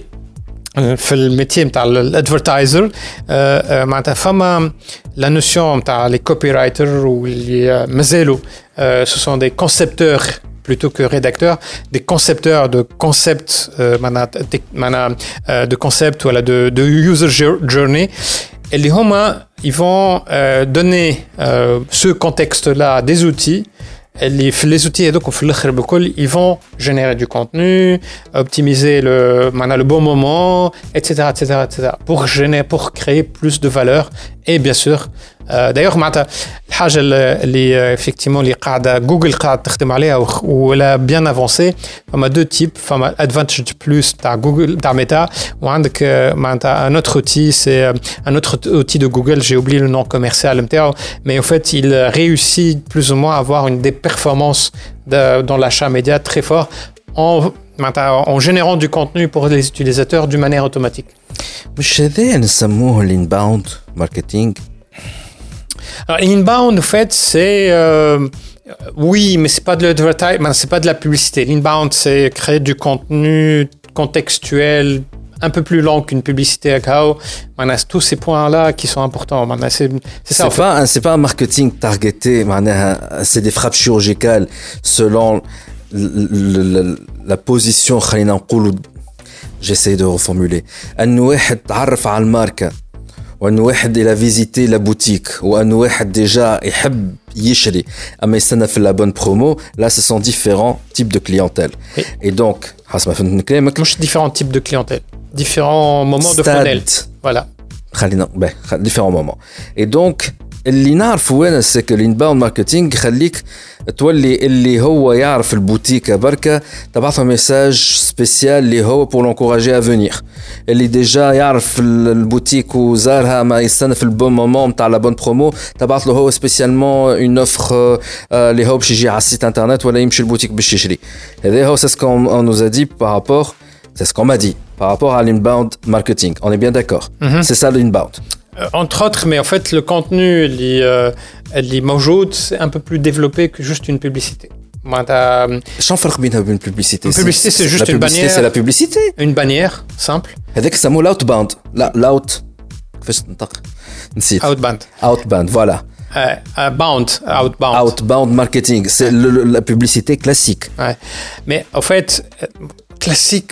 Speaker 5: آه، في الميتي نتاع الادفرتايزر معناتها فما لا نوسيون نتاع لي كوبي رايتر واللي آه، مازالوا آه، ce sont des concepteurs plutôt que rédacteurs, des concepteurs de concepts, euh, euh, de concepts, voilà, de, de user journey. Et les Homa, ils vont euh, donner euh, ce contexte-là des outils. Et les, les outils, et donc, ils vont générer du contenu, optimiser le, le bon moment, etc., etc., etc., pour, générer, pour créer plus de valeur et bien sûr euh, d'ailleurs, معناتها الحاجة اللي- اللي effectivement اللي قاعدة جوجل قاعدة تخدم عليها وخ- ولا bien avancé فما دو تيب فما advantage plus تاع جوجل تاع ميتا وعندك آه، معناتها un autre outil c'est euh, un autre outil de Google j'ai oublié le nom commercial نتاعو mais en fait il réussit plus ou moins à avoir une des performances de- dans l'achat média très fort en معناتها en générant du contenu pour les utilisateurs d'une manière automatique
Speaker 4: مش هذا نسموه الانباوند ماركتينغ
Speaker 5: Alors, inbound, en fait, c'est. euh, oui, mais c'est pas de l'advertising, c'est pas de la publicité. L'inbound, c'est créer du contenu contextuel un peu plus long qu'une publicité à KO. Maintenant, c'est tous ces points-là qui sont importants. Maintenant, c'est c'est ça, en
Speaker 4: C'est
Speaker 5: fait.
Speaker 4: pas, un- c'est pas un marketing targeté, معناها, c'est des frappes chirurgicales selon l- l- l- la position خلينا نقولوا j'essaie de reformuler أن واحد تعرف على الماركة وأن واحد إلى فيزيتي لا بوتيك وأن واحد ديجا يحب يشري أما يستنى في لا بون برومو là ce sont différents types de clientèle
Speaker 5: Oui.
Speaker 4: et donc حسب ما فهمت كلامك
Speaker 5: Moi, différents types de clientèle, différents moments de
Speaker 4: Stade.
Speaker 5: funnel. Voilà.
Speaker 4: خلينا به خ- différents moments et donc اللي نعرفه انا سي كو الانباوند ماركتينغ يخليك تولي اللي هو يعرف البوتيك بركه تبعث ميساج سبيسيال اللي هو بور لونكوراجي ا فينير اللي ديجا يعرف البوتيك وزارها ما يستنى في البون مومون نتاع لا بون برومو تبعث له هو سبيسيالمون اون اوفر اللي هو باش يجي على السيت انترنت ولا يمشي البوتيك باش يشري هذا هو سي سكون اون نوز دي بارابور C'est ce qu'on m'a dit par rapport à l'inbound marketing. On est bien d'accord. C'est ça l'inbound.
Speaker 5: Euh, entre autres, mais en fait, le contenu, les, euh, c'est un peu plus développé que juste une publicité.
Speaker 4: Sans euh, faire une publicité.
Speaker 5: Une publicité, c'est juste une bannière.
Speaker 4: Publicité, C'est la publicité.
Speaker 5: Une bannière, simple.
Speaker 4: Avec ça mot l'outbound. L'out.
Speaker 5: Outbound.
Speaker 4: Outbound,
Speaker 5: voilà. Uh, bound, outbound.
Speaker 4: Outbound marketing, c'est la publicité classique.
Speaker 5: Ouais. Mais en fait, classique,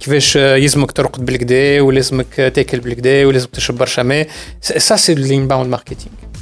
Speaker 5: كيفاش يلزمك ترقد بالكدا ولازمك تاكل بالكدا ولازمك تشرب برشا ماء سا سي l'inbound ماركتينغ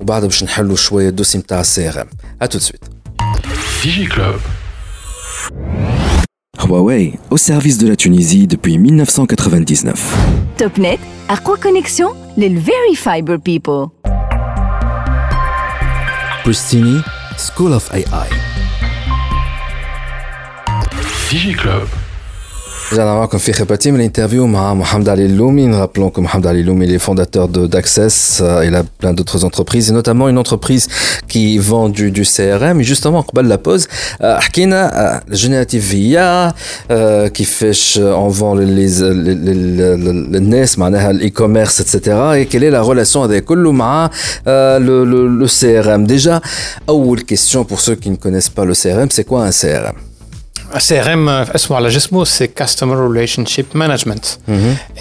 Speaker 4: وبعد باش نحلوا شويه الدوسي نتاع السي ار ام ا تو سويت
Speaker 1: DigiClub.
Speaker 2: Huawei, au service de la Tunisie depuis 1999.
Speaker 3: توب نت أقوى كونيكسيون للفيري فايبر بيبل
Speaker 4: Pristini School of AI
Speaker 1: DigiClub.
Speaker 4: رجعنا معكم في خبرتي من الانترفيو مع محمد علي اللومي Nous rappelons que Mohamed Ali Loumi il est fondateur de d'Access euh, il a plein d'autres entreprises et notamment une entreprise qui vend du, du CRM et justement قبل la pause euh, حكينا euh, Generative VIA euh, كيفاش on vend les, les, les, les, les, الناس معناها الاي-commerce etc et quelle est la relation هذا كله مع euh, le, le, le CRM déjà أول question pour ceux qui ne connaissent pas le CRM c'est quoi un CRM
Speaker 5: CRM اسمه على جسمه سي كاستمر ريليشن شيب مانجمنت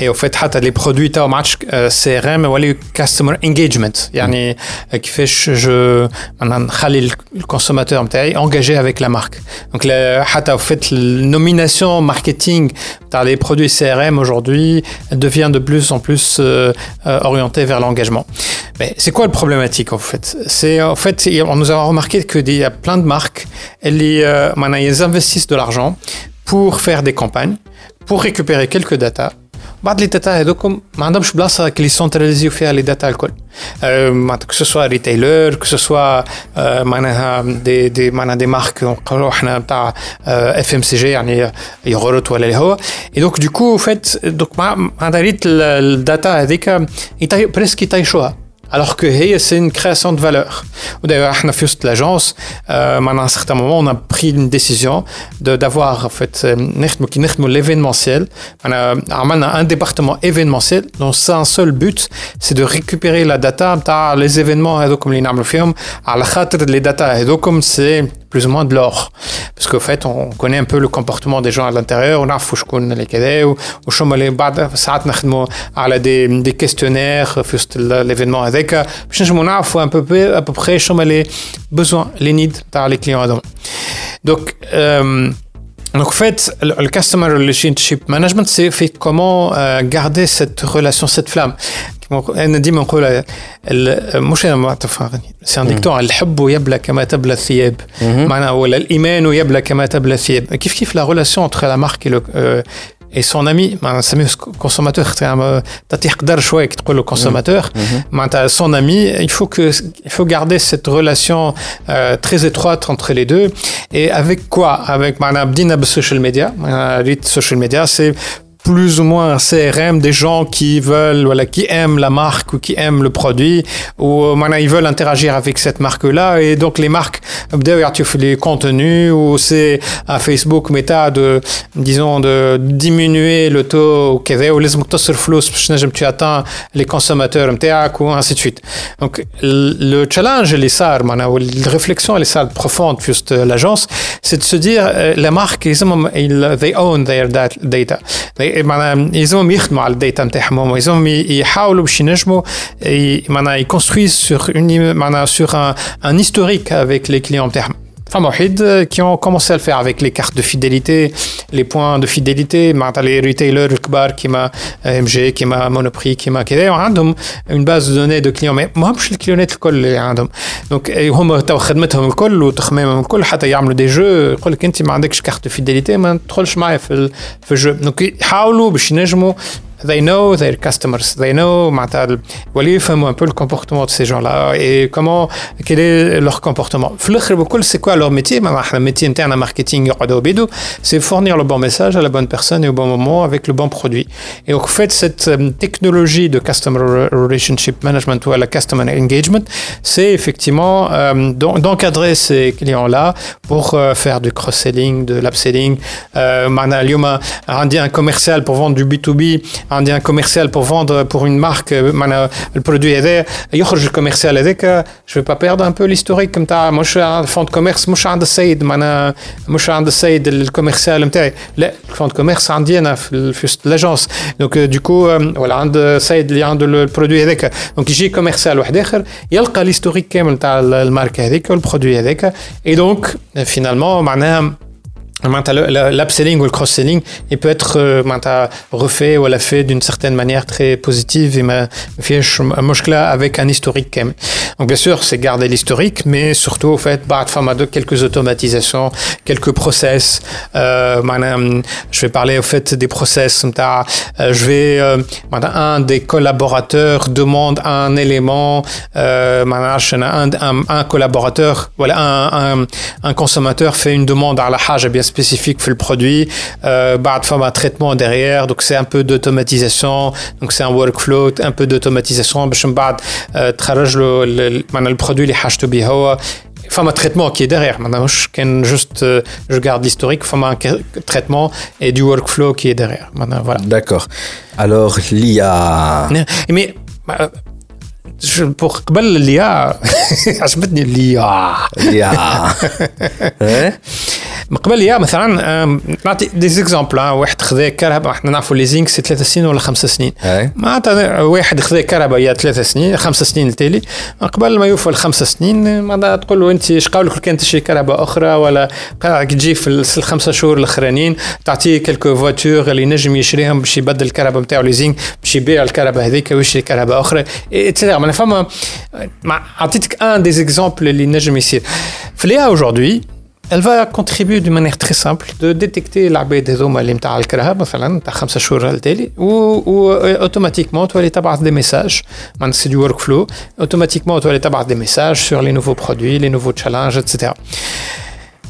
Speaker 5: اي وفات حتى لي برودوي تاعو ما عادش سي ار ام ولي كاستمر انجيجمنت يعني كيفاش جو معناها نخلي الكونسوماتور نتاعي انجاجي افيك لا مارك دونك حتى وفات النوميناسيون ماركتينغ تاع لي برودوي سي ار ام aujourd'hui elle devient de plus en plus euh, euh, orientée vers l'engagement. Mais c'est quoi le problématique en fait C'est en fait, on nous a remarqué qu'il y a plein de marques, elles, euh, maintenant, elles investissent de l'argent pour faire des campagnes, pour récupérer quelques datas. بعض لي داتا هذوكم ما عندهمش بلاصه اللي سنتراليزيو فيها لي داتا الكل أه معناتها كو سوا ريتيلر كو سوا أه معناها دي دي معناها دي مارك نقولوا احنا تاع اف ام سي جي يعني يغورت ولا اللي هو اي دونك دو كو فات دونك معناتها ريت الداتا هذيك يطي- بريسك يطيشوها alors que Hey, c'est une création de valeur. D'ailleurs, on a fait l'agence, euh, à un certain moment, on a pris une décision d'avoir en fait euh, l'événementiel. On euh, a un département événementiel dont un seul but, c'est de récupérer la data, les événements, comme les film, à la les data, comme c'est plus ou moins de l'or. Parce qu'en fait, on connaît un peu le comportement des gens à l'intérieur, on a Fouchkoun, les ou ça a des questionnaires, l'événement avec ال- l'événement هذاك باش نجموا نعرفوا un peu à peu près شو هما les besoins, les needs تاع les clients هذوما. Donc euh, donc, en fait, le, le Customer Relationship Management, c'est fait comment euh, garder cette relation, cette flamme. انا ديما نقول ال- مش انا ما تفهمني سي ان ديكتور الحب يبلى كما تبلى الثياب معناها ولا الايمان يبلى كما تبلى الثياب كيف كيف لا ريلاسيون entre la marque et le euh, et son ami معناها نسميه consommateur خاطر تعطيه قدر شويه كي تقول له consommateur معناتها son ami il faut que il faut garder cette relation euh, très étroite entre les deux et avec quoi avec معناها بدينا بالسوشيال ميديا معناها ريت السوشيال ميديا c'est plus ou moins un CRM des gens qui veulent, voilà, qui aiment la marque ou qui aiment le produit, ou euh, maintenant ils veulent interagir avec cette marque-là, et donc les marques, d'ailleurs tu fais les contenus, ou c'est à Facebook Meta de, disons, de diminuer le taux, ou les tu atteins les consommateurs, ou ainsi de suite. Donc le challenge, les SAR, la réflexion, les salles profondes, juste l'agence, c'est de se dire, euh, la marque, ils, they own their data. معناها يلزمهم يخدموا على الداتا نتاعهم يلزمهم يحاولوا باش ينجموا معناها يكونسترويز سور معناها سور ان هيستوريك افيك لي كليون نتاعهم فما وحيد qui ont commencé à le faire avec les cartes de fidélité, les points de fidélité, معناتها les retailers الكبار كيما MG كيما Monoprix كيما كذا وعندهم une base de données de clients mais ماهمش الكليونات الكل اللي عندهم دونك هما تو خدمتهم الكل وتخمامهم الكل حتى يعملوا دي جو يقول لك انت ما عندكش كارت فيديليتي ما تدخلش معايا في في الجو دونك يحاولوا باش ينجموا they know their customers, they know un peu le comportement de ces gens-là et comment, quel est leur comportement. C'est quoi leur métier? Le métier interne à marketing, c'est fournir le bon message à la bonne personne et au bon moment avec le bon produit. Et en fait, cette euh, technologie de Customer Relationship Management ou la Customer Engagement, c'est effectivement euh, d'encadrer ces clients-là pour euh, faire du cross-selling, de l'upselling. Euh, un commercial pour vendre du B2B on dit un commercial pour vendre pour une marque euh, le produit est يخرج الكوميرسيال هذاك je vais pas perdre un peu l'historique نتاع مش فond de commerce مش عند السيد معناها مش عند السيد الكوميرسيال نتاعي لا الفond de commerce عندي انا في في لاجونس دونك دو كو ولا عند السيد اللي عنده البرودوي هذاك دونك يجي كوميرسيال واحد اخر يلقى l'historique كامل نتاع الماركه هذيك والبرودوي هذاك اي دونك فينالمون معناها L'upselling ou le cross-selling, il peut être euh, refait ou fait d'une certaine manière très positive et ma avec un historique. Donc bien sûr, c'est garder l'historique, mais surtout au fait, de quelques automatisations, quelques process. Euh, je vais parler au fait des process. Euh, je vais un des collaborateurs demande un élément, un, un, collaborateur, voilà, un, un, consommateur fait une demande à la page bien spécifique pour le produit, euh, un traitement derrière, donc c'est un peu d'automatisation, donc c'est un workflow, un peu d'automatisation, باش من بعد تخرج له le produit اللي حاجته به هو un traitement qui est derrière maintenant je juste euh, je garde l'historique enfin un traitement et du workflow qui est derrière maintenant voilà
Speaker 4: d'accord alors l'IA
Speaker 5: mais bah, pour قبل l'IA عجبتني l'IA
Speaker 4: l'IA
Speaker 5: من قبل يا مثلا نعطي دي زيكزامبل واحد خذا كرهبه إحنا نعرفوا ليزينغ سي ثلاث سنين ولا خمس سنين. معناتها واحد خذا كرهبه يا ثلاث سنين خمس سنين التالي قبل ما يوفى الخمس سنين معناتها تقول له أنت إيش قولك كان تشري كرهبه أخرى ولا تجي في الخمسة شهور الأخرانيين تعطيه كلكو فواتور اللي نجم يشريهم باش يبدل الكرهبه نتاعو ليزينغ باش يبيع الكرهبه هذيك ويشري كرهبه أخرى اتسيتيرا معناها فما عطيتك ان دي زيكزامبل اللي نجم يصير. في ليا اجوردي Elle va contribuer d'une manière très simple de détecter l'arbitre des hommes à l'imta al-kraha, par exemple, à 5 jours ou automatiquement, tu vas aller des messages. C'est du workflow. Automatiquement, tu vas aller des messages sur les nouveaux produits, les nouveaux challenges, etc.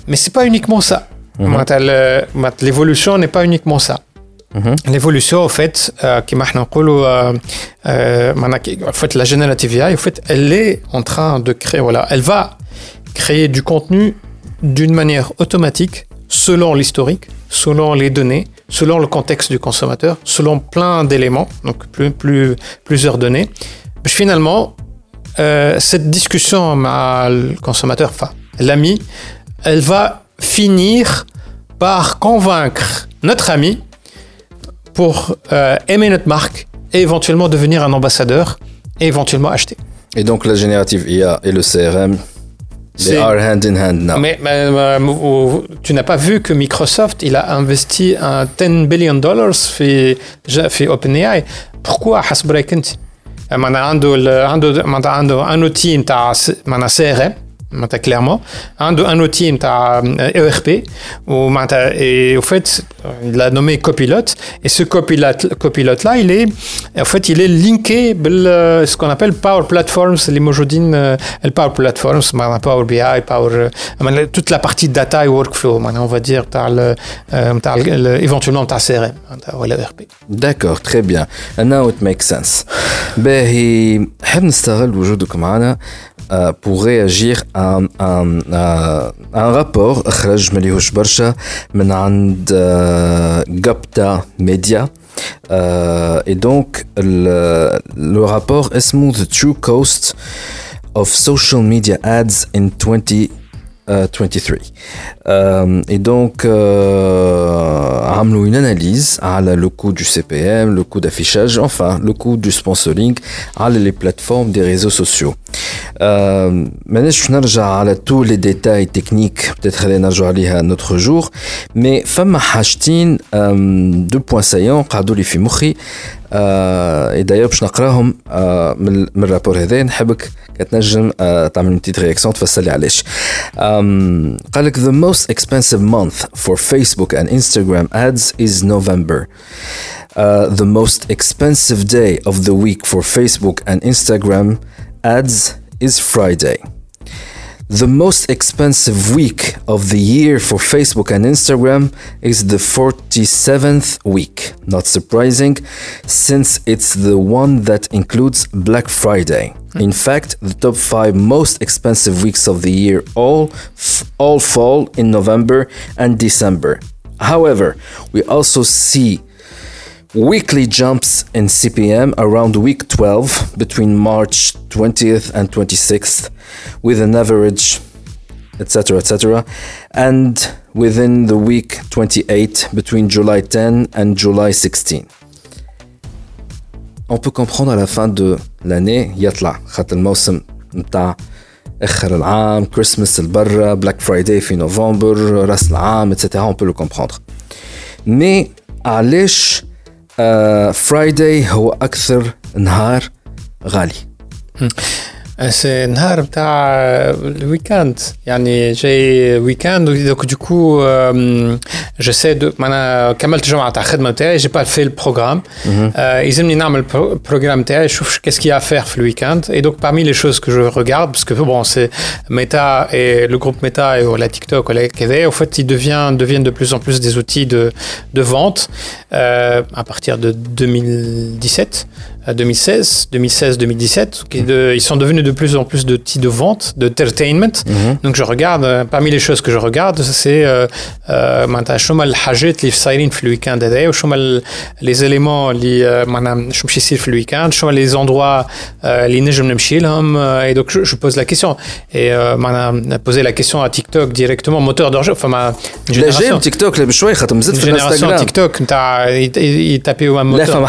Speaker 5: Mais c'est pas uniquement ça. Mm-hmm. Euh, l'évolution n'est pas uniquement ça. Mm-hmm. L'évolution, en fait, euh, qui euh, euh, en fait, la générative AI, en fait, elle est en train de créer, voilà, elle va créer du contenu d'une manière automatique, selon l'historique, selon les données, selon le contexte du consommateur, selon plein d'éléments, donc plus, plus, plusieurs données. Finalement, euh, cette discussion avec le consommateur, enfin l'ami, elle va finir par convaincre notre ami pour euh, aimer notre marque et éventuellement devenir un ambassadeur et éventuellement acheter.
Speaker 4: Et donc la générative IA et le CRM They are hand in hand now.
Speaker 5: Mais, mais, mais tu n'as pas vu que Microsoft il a investi un 10 billion dollars في في OpenAI. Pourquoi حسب رايك انت؟ معناها عنده عنده معناها عنده ان اوتي نتاع معناها سي ار ام clairement un, un outil ERP et au fait il l'a nommé copilote et ce copilote copilote là il est en fait il est linké ce qu'on appelle Power Platforms les mojodines Power Platforms Power BI Power toute la partie data et workflow on va dire éventuellement ta CRM ou l'ERP
Speaker 4: d'accord très bien now it makes sense باهي نحب نستغل وجودك معنا pour réagir à, à, à, à un rapport خرج مليهوش برشا من عند Gapta Media euh, et donc le, le rapport اسمه The True Cost of Social Media Ads in 20 23. Euh, et donc, euh, une analyse à le coût du CPM, le coût d'affichage, enfin, le coût du sponsoring à les plateformes des réseaux sociaux. مانيش باش نرجع على تو لي ديتاي تكنيك بتات خلينا نرجع عليها نوتخ جور مي فما حاجتين دو بوان سايون قعدوا لي في مخي اي دايور باش نقراهم من الرابور هذا نحبك كتنجم تعمل بتيت غياكسيون تفسر لي علاش قال لك ذا موست اكسبنسيف مانث فور فيسبوك اند انستغرام ادز از نوفمبر Uh, the most expensive day of the week for Facebook and Instagram ads is Friday the most expensive week of the year for Facebook and Instagram is the 47th week. Not surprising, since it's the one that includes Black Friday. In fact, the top five most expensive weeks of the year all, all fall in November and December. However, we also see weekly jumps in CPM around week 12 between March 20th and 26th with an average etc etc and within the week 28 between July 10 and July 16 on peut comprendre à la fin de l'année يطلع خاطر الموسم نتاع اخر العام كريسماس البرة بلاك فرايداي في نوفمبر راس العام etc on peut le comprendre mais علاش فرايداي هو أكثر نهار غالي.
Speaker 5: نهار بتاع الويكاند يعني جاي ويكاند دونك دوكو جسي دو انا كملت الجمعه تاع الخدمه بتاعي جي با في البروغرام يلزمني نعمل البروغرام بتاعي نشوف كيس كي افير في الويكاند اي دونك parmi les choses que je regarde parce que bon c'est Meta et le groupe Meta et la TikTok ولا كذا en fait ils deviennent deviennent de plus en plus des outils de de vente euh, à partir de 2017 2016, 2016, 2017. ils sont devenus de plus en plus de types de vente, de entertainment. Mhm. Donc je regarde, euh, parmi les choses que je regarde, c'est euh, euh, les éléments les le week-end, les endroits et donc je, pose la question. Et euh, posé la question à TikTok directement moteur de enfin ma
Speaker 4: génération. TikTok
Speaker 5: génération TikTok il tapait au
Speaker 4: moteur.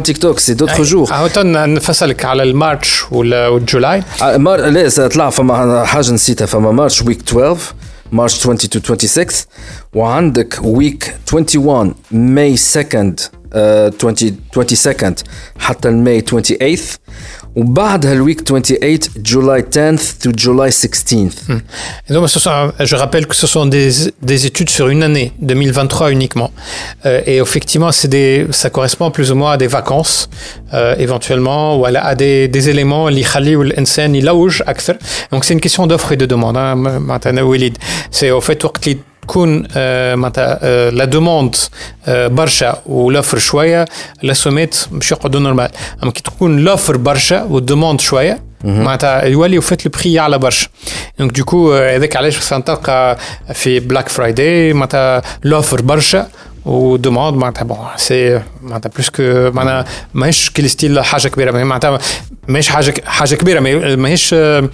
Speaker 4: TikTok c'est d'autres jours
Speaker 5: عاوتاني نفصلك على المارش والجولاي؟
Speaker 4: مار لا طلع فما حاجة نسيتها. فما مارش ويك 12 مارش 22 26 وعندك ويك 21 ماي 2 20 22 حتى الماي 28 وبعدها الويك 28 July 10th to July 16th. Hmm.
Speaker 5: Et donc, ce sont, je rappelle que ce sont des, des, études sur une année, 2023 uniquement. Euh, et effectivement, c'est des, ça correspond plus ou moins à des vacances, euh, éventuellement, ou à, à des, des éléments, l'Ikhali ou l'insan, Donc, c'est une question d'offre et de demande. Hein, c'est au fait, تكون معناتها لا دوموند برشا ولوفر شوية لا سوميت باش يقعدوا نورمال. أما كي تكون لوفر برشا والدوموند شوية معناتها يولي وفات البخي يعلى برشا. دونك دوكو هذاك علاش تلقى في بلاك فرايداي معناتها لوفر برشا ودوموند معناتها بون سي معناتها بلوس كو معناتها ماهيش كل ستيل حاجه كبيره معناتها ماهيش حاجه حاجه كبيره ماهيش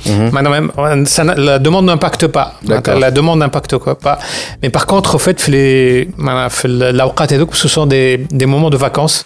Speaker 5: معناتها لا دوموند نامباكت با لا دوموند نامباكت با مي باغ كونتر فيت في لي معناتها في الاوقات هذوك سو سون دي دي مومون دو فاكونس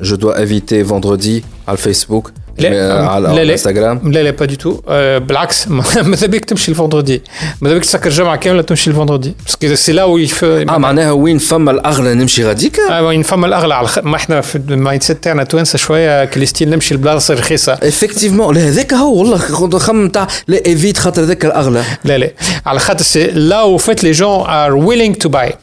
Speaker 4: je dois éviter vendredi à Facebook,
Speaker 5: لا
Speaker 4: mais, euh, à,
Speaker 5: لا لا
Speaker 4: Instagram
Speaker 5: لا لا با دي تو بالعكس ماذا بيك تمشي الفندردي ماذا بيك تسكر الجامعه كامله تمشي الفندردي باسكو سي لا وي
Speaker 4: اه معناها وين فما الاغلى نمشي غاديك
Speaker 5: وين فما الاغلى على الخ... ما احنا في المايند سيت تاعنا توانسه شويه كليستيل نمشي البلاصه الرخيصه
Speaker 4: افكتيفمون لا هذاك هو والله خذ خم تاع لا ايفيت خاطر ذاك الاغلى
Speaker 5: لا لا على خاطر سي لا و فيت لي جون ار ويلينغ تو باي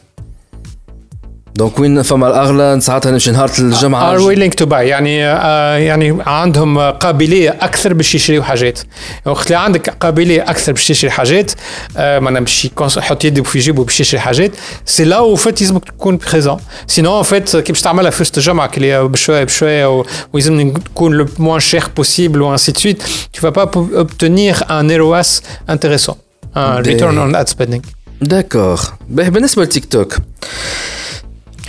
Speaker 4: دونك وين فما الأغلى ساعتها نمشي نهار الجمعة
Speaker 5: ار ويلينغ تو باي يعني آه يعني عندهم قابلية أكثر باش يشريوا حاجات. وقت اللي عندك قابلية أكثر باش تشري حاجات آه ما باش يحط يده في جيبه باش يشري حاجات سي لا و فات لازمك تكون بريزون سينو فات كي باش تعملها في وسط الجامعة كي بشويه بشويه و- ويلزمني تكون لو موان شير بوسيبل و انسي سويت tu vas pas pou- obtenir un ROAS intéressant un return on ad spending.
Speaker 4: باهي بالنسبة لتيك توك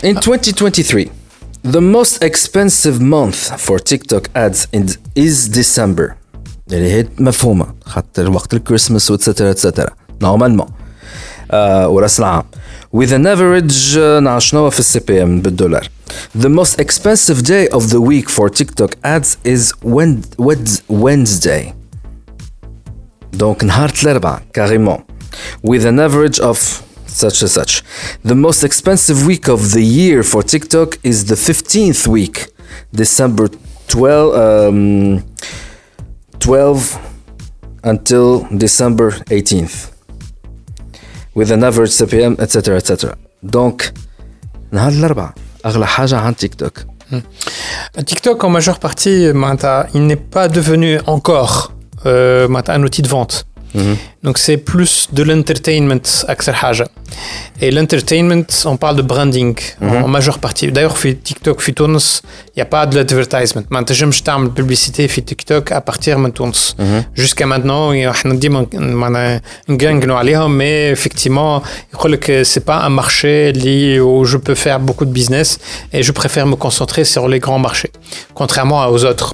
Speaker 4: In 2023 the most expensive month for TikTok ads in is December اللي هي مفهومه خاطر وقت الكريسماس واتسترا اتسترا نورمالمون آه وراس العام with an average آه، نعرف شنو في السي بي ام بالدولار The most expensive day of the week for TikTok ads is Wed- Wed- Wednesday Donc نهار الأربعاء carrément with an average of such and such. The most expensive week of the year for TikTok is the 15th week, December 12, um, 12 until December 18th, with an average CPM, etc. etc. Donc, نهار الأربعاء أغلى حاجة عن تيك توك.
Speaker 5: TikTok en majeure partie معناتها, il n'est pas devenu encore euh, معناتها, un outil de vente Mhm. Donc c'est plus de l'entertainment, Et l'entertainment, on parle de branding en, mhm. majeure partie. D'ailleurs, TikTok, il n'y a pas de l'advertisement. Maintenant, je me de publicité sur TikTok à partir de Tunis. Mm -hmm. Jusqu'à maintenant, on dit qu'on a une gang mais effectivement, ce n'est pas un marché où je peux faire beaucoup de business et je préfère me concentrer sur les grands marchés, contrairement aux autres.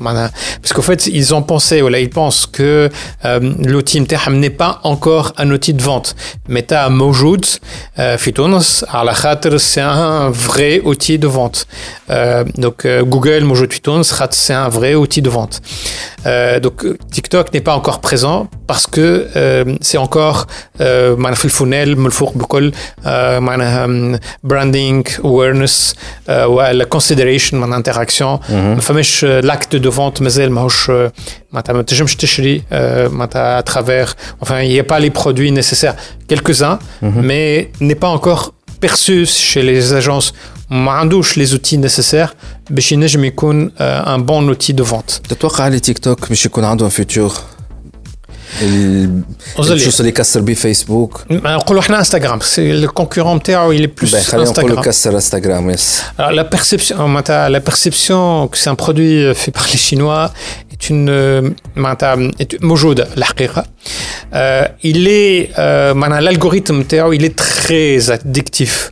Speaker 5: Parce qu'en fait, ils ont pensé, ou ils pensent que euh, l'outil n'est pas encore un outil de vente mais t'as موجود euh, في تونس على خاطر c'est un vrai outil de vente Euh, donc euh, Google موجود في تونس خاطر c'est un vrai outil de vente Euh, donc euh, TikTok n'est pas encore présent parce que euh, c'est encore euh, معناها في الفونيل من الفوق بكل آه، معناها branding awareness آه، ولا consideration معناها interaction ما فماش l'acte de vente مازال ماهوش آه، معناتها ما تنجمش تشري آه، معناتها à travers enfin il n'y a pas les produits nécessaires quelques-uns mais n'est pas encore perçu chez les agences ما عندوش les outils nécessaires باش ينجم يكون آه، un bon outil de vente
Speaker 4: تتوقع لي تيك توك باش يكون عندهم فيتور
Speaker 5: أظن-
Speaker 4: الشوز اللي كسر بيه فيسبوك
Speaker 5: نقولوا احنا انستغرام سي le concurrent نتاعو il est plus
Speaker 4: باهي خلينا نقولوا
Speaker 5: Instagram.
Speaker 4: كسر انستغرام يس
Speaker 5: Alors, la perception, معناتها, la perception que c'est un produit fait par les Chinois est une euh, معناتها, est موجودة الحقيقة. Euh, il est euh, معناتها, l'algorithme نتاعو il est très addictif.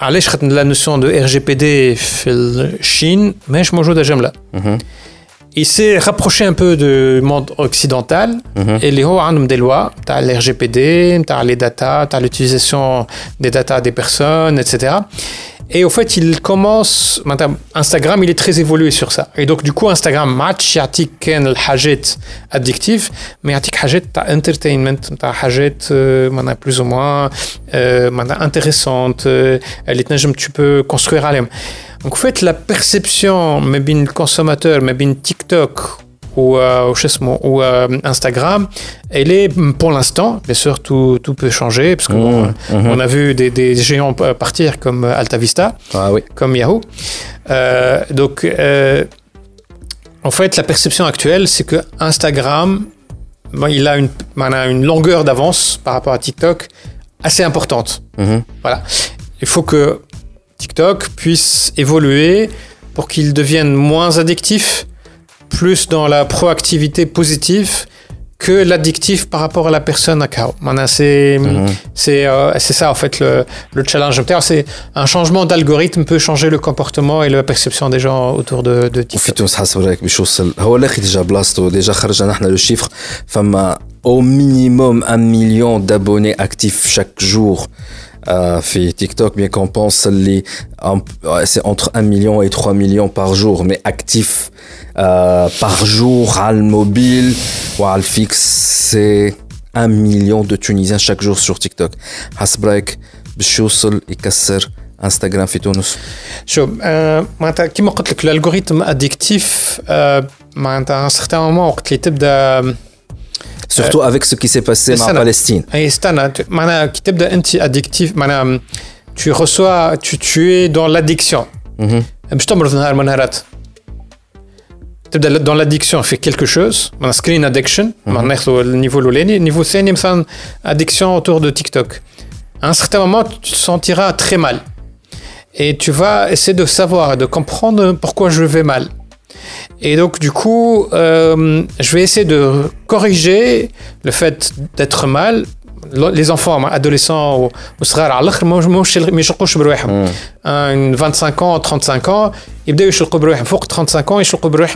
Speaker 5: علاش خاطر لا نوسيون دو ار جي بي دي في الصين ماهيش موجوده جمله il s'est rapproché un peu du monde occidental. Mhm. Et les hauts ont des lois, tu as l'RGPD, tu as les data, tu as l'utilisation des data des personnes, etc. Et au fait, il commence. Instagram, il est très évolué sur ça. Et donc, du coup, Instagram match, yatik ken addictif, mais yatik hajet ta entertainment, ta hajet, euh, plus ou moins, euh, intéressante, euh, tu peux construire à l'aime. Donc, en fait, la perception, mais bien consommateur, mais bien TikTok ou, euh, ou euh, Instagram, elle est pour l'instant, mais sûr tout peut changer, parce qu'on mmh, mmh. on a vu des, des, géants partir comme euh, AltaVista,
Speaker 4: ah, oui.
Speaker 5: comme Yahoo. Euh, donc, en fait, la perception actuelle, c'est que Instagram, il a une, une longueur d'avance par rapport à TikTok assez importante. Mmh. Voilà. Il faut que TikTok puisse évoluer pour qu'il devienne moins addictif, plus dans la proactivité positive que l'addictif par rapport à la personne à KO. C'est
Speaker 4: Mhm.
Speaker 5: c'est euh, c'est ça en fait le, le challenge. C'est un changement d'algorithme peut changer le comportement et la perception des gens autour de, de TikTok.
Speaker 4: وفي تونس حسب رايك باش يوصل هو الاخي ديجا بلاصتو ديجا خرجنا نحن لو شيفر فما او مينيموم 1 مليون دابوني اكتيف شاك جور في تيك توك bien qu'on pense اللي c'est entre 1 million et 3 millions par jour mais actifs euh, par jour على الموبيل وعلى الفيكس c'est 1 million de Tunisiens chaque jour sur TikTok حسب رايك باش يوصل يكسر انستغرام في تونس
Speaker 5: شوف آه معناتها كيما قلت لك الالغوريثم اديكتيف آه معناتها ان سيغتان مومون وقت اللي تبدا
Speaker 4: surtout euh, avec ce qui s'est passé
Speaker 5: en
Speaker 4: Palestine.
Speaker 5: addictif, tu reçois, tu, es dans l'addiction. Mhm. dans l'addiction fait quelque chose. On a screen addiction. On a le niveau le niveau c'est une addiction autour de TikTok. À un certain moment tu te sentiras très mal. Et tu vas essayer de savoir et de comprendre pourquoi je vais mal. Et donc, du coup, euh, je vais essayer de corriger le fait d'être mal. Les enfants, adolescents ou srar, ils ne sont pas mal. 25 ans, 35 ans, ils ne sont pas mal. Il faut 35 ans, ils ne sont pas mal.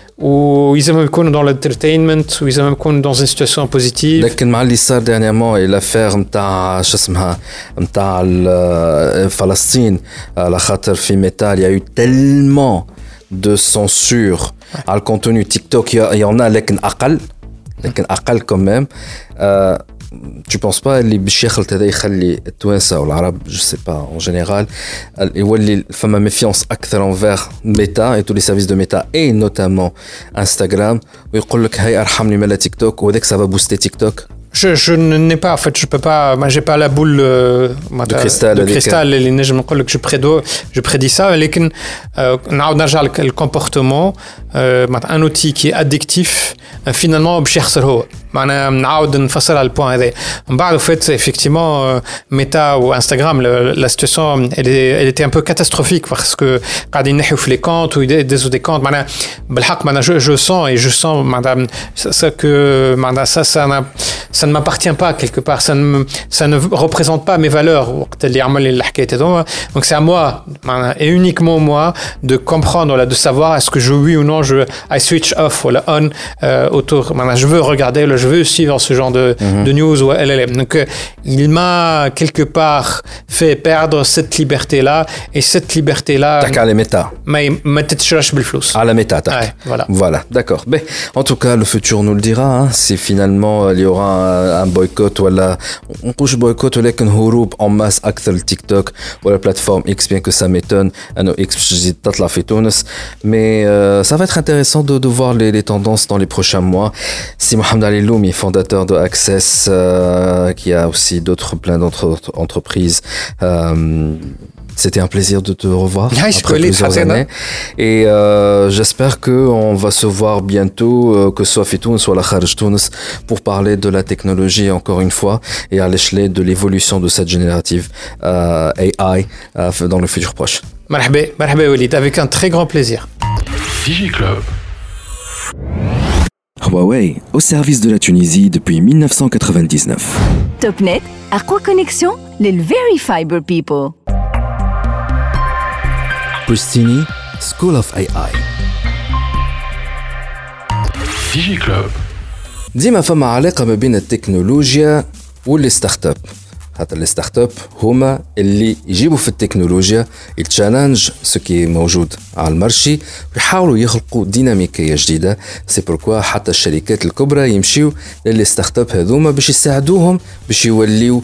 Speaker 5: اديكتيف ويلزمهم يكونوا dans l'entertainment ويلزمهم يكونوا dans une situation positive
Speaker 4: لكن مع اللي صار ديرنيامون اي لافير نتاع شو اسمها نتاع ال- فلسطين على خاطر في ميتال يا يو تيلمون دو سونسور على الكونتوني تيك توك يون لكن اقل لكن اقل كوميم tu penses pas اللي باش يخلط هذا يخلي التوانسه والعرب جو سي با اون جينيرال يولي فما ميفيونس اكثر انفير ميتا اي تو لي سيرفيس دو ميتا اي نوتامون انستغرام ويقول لك هاي ارحم لي مالا تيك توك وهذاك سافا بوستي تيك توك
Speaker 5: Je, je n'ai pas, en fait, je peux pas, moi, j'ai pas la boule euh,
Speaker 4: De cristal,
Speaker 5: de
Speaker 4: هذيك.
Speaker 5: cristal اللي نجم نقول لك je prédo, je prédis ça, لكن euh, نعاود نرجع لك الكومبورتمون معناتها ان اوتي كي اديكتيف فينالمون باش يخسر هو معناها نعاود نفسر على البوان هذا من بعد فيت effectivement ميتا وانستغرام la situation elle, est- elle était un peu catastrophique parce que قاعدين نحيو في لي كونت ويدزوا دي كونت معناها بالحق معناها je, je sens et je sens معناها ça, ça que معناها ça ça n'a ça ne m'appartient pas quelque part ça ne me- ça ne représente pas mes valeurs وقت اللي عمل لي الحكايه هذوما donc c'est à moi معناها et uniquement moi de comprendre ولا de savoir est-ce que je oui ou non je I switch off ولا on euh, autour معناها je veux regarder ولا je veux suivre ce genre de, mhm. news ou LLM. Donc, euh, il m'a quelque part fait perdre cette liberté-là. Et cette
Speaker 4: liberté-là. T'as la
Speaker 5: méta. Mais ma tête cherche
Speaker 4: À la méta, t'as.
Speaker 5: Voilà.
Speaker 4: Voilà, d'accord. Mais en tout cas, le futur nous le dira. Hein. Si finalement euh, il y aura un, boycott ou la. On couche boycott ou un houroup en masse, acteur TikTok ou la plateforme X, bien que ça m'étonne. X, la Mais euh, ça va être intéressant de, voir les, les, tendances dans les prochains mois. Si Mohamed Ali Fondateur de Access, euh, qui a aussi d'autres, plein d'autres entreprises. Euh, c'était un plaisir de te revoir
Speaker 5: ah,
Speaker 4: après plusieurs années. Et euh, j'espère qu'on va se voir bientôt, que ce soit Fitoun, soit la Kharj Tunis, pour parler de la technologie encore une fois et à l'échelle de l'évolution de cette générative AI dans le futur proche.
Speaker 5: Marhaba, Walid, avec un très grand plaisir.
Speaker 1: DigiClub.
Speaker 2: Huawei, au service de la Tunisie depuis 1999.
Speaker 3: توب أقوى كونيكسيون للفيري فايبر بيبل
Speaker 4: Pristini, School of AI.
Speaker 1: DigiClub.
Speaker 4: ديما فما علاقة ما بين التكنولوجيا واللي ستارت اب خاطر لي ستارت اب هما اللي يجيبوا في التكنولوجيا يتشالنج سكي موجود على المارشي ويحاولوا يخلقوا ديناميكية جديدة. سي بوركوا حتى الشركات الكبرى يمشيو للي ستارت اب هذوما باش يساعدوهم باش يوليو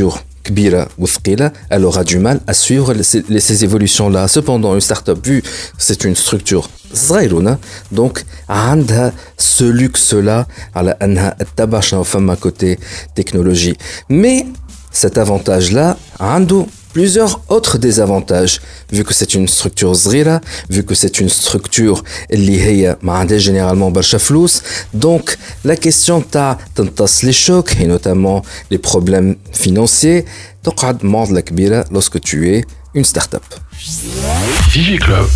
Speaker 4: كبيرة وثقيلة elle aura du mal à suivre ces évolutions-là. Cependant, une start-up, vu c'est une structure صغيرونة donc عندها ce luxe-là على أنها تتبع شنو فما côté technologie. Mais cet avantage-là عنده plusieurs autres désavantages vu que c'est une structure zrira vu que c'est une structure liée à généralement برشا donc la question ta les chocs et notamment les problèmes financiers تقعد معضلة كبيرة lorsque tu es une start-up
Speaker 1: DigiClub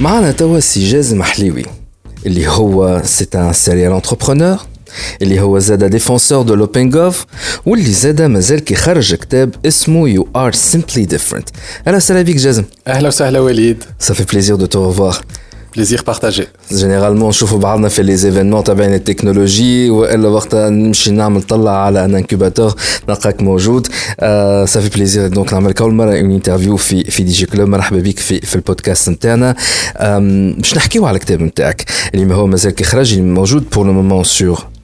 Speaker 4: معنا توا سي جازم حليوي اللي هو c'est un serial entrepreneur اللي هو زاد ديفونسور دو لوبن جوف واللي زاد مازال كيخرج كتاب اسمه يو ار سيمبلي ديفرنت أهلا وسهلا بك جازم.
Speaker 6: أهلا وسهلا وليد.
Speaker 4: صافي بليزير دو تو ريفوار
Speaker 6: بليزير بارتاجي
Speaker 4: جينيرالمون نشوفوا بعضنا في لي زيفينمون تبعين التكنولوجي والا وقتها نمشي نعمل طلع على ان انكوباتور نلقاك موجود آه صافي بليزير دونك نعمل كل مره اون انترفيو في في دي جي كلوب مرحبا بك في في البودكاست نتاعنا باش نحكيو على الكتاب نتاعك اللي هو مازال كيخرج موجود بور لو مومون سور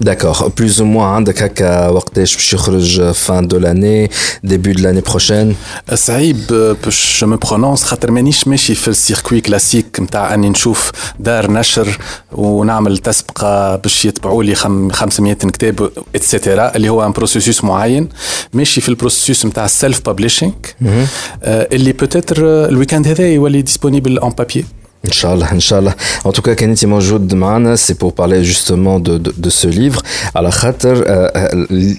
Speaker 4: داكور بلوز او موان عندك هكا وقتاش باش يخرج فان دو لاني ديبي دو لاني بروشين
Speaker 6: صعيب باش مو برونونس خاطر مانيش ماشي في السيركوي كلاسيك نتاع اني نشوف دار نشر ونعمل تسبقه باش يتبعوا لي 500 كتاب اتسيتيرا اللي هو ان بروسيسوس معين ماشي في البروسيسوس نتاع السيلف بابليشينغ اللي بوتيتر الويكاند هذا يولي ديسپونيبل اون بابي
Speaker 4: Inch'Allah, Inch'Allah. En tout cas, Kenneth Mojoud Mana, c'est pour parler justement de, de, de ce livre. على خاطر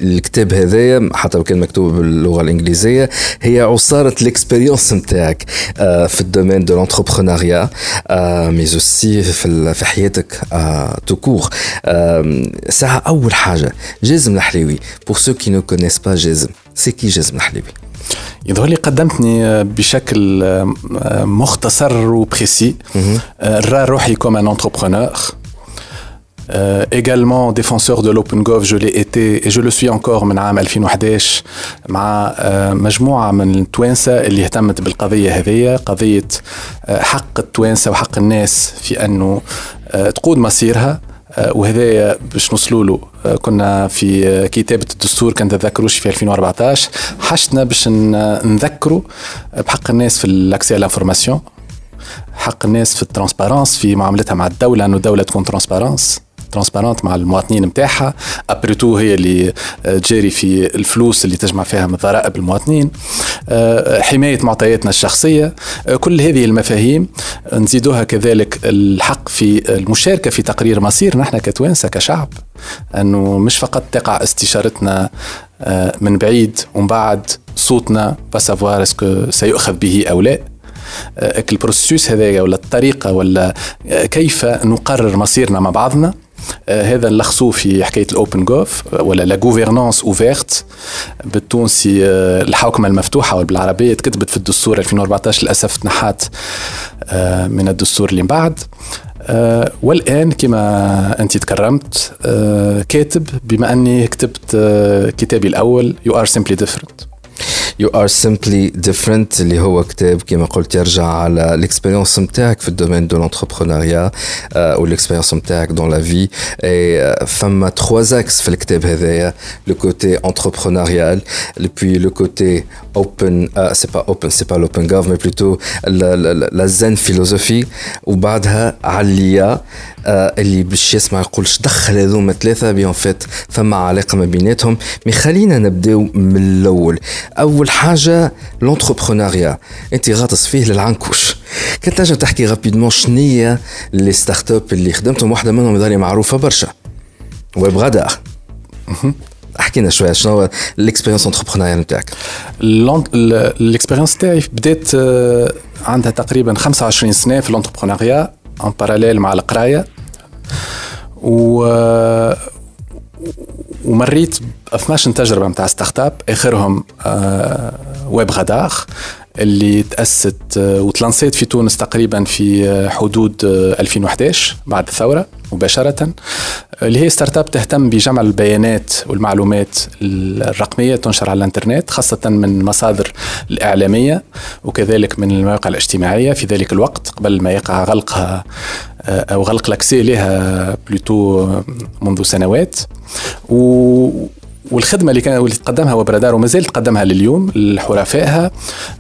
Speaker 4: الكتاب هذايا حتى لو كان مكتوب باللغه الانجليزيه هي عصاره الاكسبيريونس نتاعك في الدومين دو لونتربرونيا مي اوسي في في حياتك تو كور ساعه اول حاجه جازم الحليوي بور سو كي نو كونيس با جازم سي كي جازم الحليوي
Speaker 6: يظهر لي قدمتني بشكل مختصر وبريسي الرا روحي كوم ان انتربرونور Euh, également défenseur de l'OpenGov, je l'ai été et je le suis encore من عام 2011 مع uh, مجموعة من التوانسة اللي اهتمت بالقضية هذه قضية حق التوانسة وحق الناس في أنه تقود مصيرها. وهذا باش نوصلوا له. كنا في كتابة الدستور كان تذكروش في 2014 حشتنا باش نذكروا بحق الناس في الاكسي على حق الناس في الترانسبارانس في معاملتها مع الدولة إنه الدولة تكون ترانسبارانس ترانسبارنت مع المواطنين نتاعها ابريتو هي اللي تجاري في الفلوس اللي تجمع فيها من ضرائب المواطنين. حماية معطياتنا الشخصية. كل هذه المفاهيم نزيدوها كذلك الحق في المشاركة في تقرير مصيرنا إحنا كتوانسة كشعب. أنه مش فقط تقع استشارتنا من بعيد ومن بعد صوتنا بسافوار اسكو سيؤخذ به أو لا. البروسيس هذايا ولا الطريقة ولا كيف نقرر مصيرنا مع بعضنا. هذا نلخصوه في حكاية الأوبن جوف ولا لا غوفرنانس اوفيرت بالتونسي الحوكمة المفتوحة ولا بالعربيه تكتبت في الدستور 2014 للأسف تنحات من الدستور اللي من بعد. والآن كما أنت تكرمت كاتب بما أني كتبت كتابي الأول يو ار سيمبلي ديفرنت
Speaker 4: You are simply different اللي هو كتاب كما قلت يرجع على الاكسبيرينس نتاعك في الدومين دو لونتربرونيا أو نتاعك دون لا في فما تخوا إكس في الكتاب هذايا لو كوتي انتربرونيال بوي لو كوتي اوبن سي با اوبن سي با لوبن جاف مي بلوتو لا زين فيلوزوفي وبعدها عليا اللي باش يسمع يقول دخل هذوما ثلاثة بيون فيت فما علاقة ما بيناتهم. مي خلينا نبداو من الأول. أول حاجة لونتربرونيا أنت غاطس فيه للعنكوش. كنت تنجم تحكي رابيدمون شنية لي ستارت اب اللي خدمتهم واحدة منهم يظهر معروفة برشا. ويب غدا احكي لنا شوية شنو الاكسبيرينس انتربرونيال نتاعك.
Speaker 6: الاكسبيرينس تاعي بدات آه، عندها تقريبا 25 سنة في الانتربرونيا ان باراليل مع القراية. و ومريت ب 12 تجربة نتاع ستارت أب. آخرهم ويب غدار اللي تأسست آه، وتلانسيت في تونس تقريبا في آه، حدود 2011 بعد الثورة مباشرة. اللي هي ستارت أب تهتم بجمع البيانات والمعلومات الرقمية تنشر على الإنترنت خاصة من مصادر الإعلامية وكذلك من المواقع الاجتماعية في ذلك الوقت قبل ما يقع غلقها أو غلق لاكسي لها بلوتو منذ سنوات. و والخدمة اللي كان واللي تقدمها وبرادار وما زالت تقدمها لليوم لحرفائها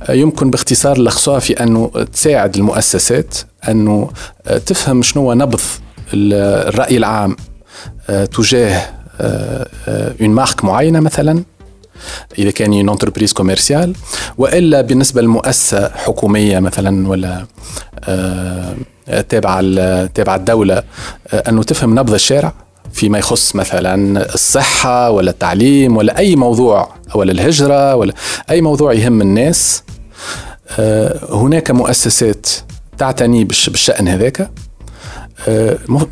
Speaker 6: يمكن باختصار لخصها في أنه تساعد المؤسسات أنه تفهم شنو نبض الرأي العام تجاه اون مارك معينة مثلا إذا كان اون انتربريز كوميرسيال وإلا بالنسبة لمؤسسة حكومية مثلا ولا تابعه تابعه الدولة أنه تفهم نبض الشارع فيما يخص مثلا الصحة ولا التعليم ولا أي موضوع ولا الهجرة ولا أي موضوع يهم الناس. هناك مؤسسات تعتني بالشأن هذاك.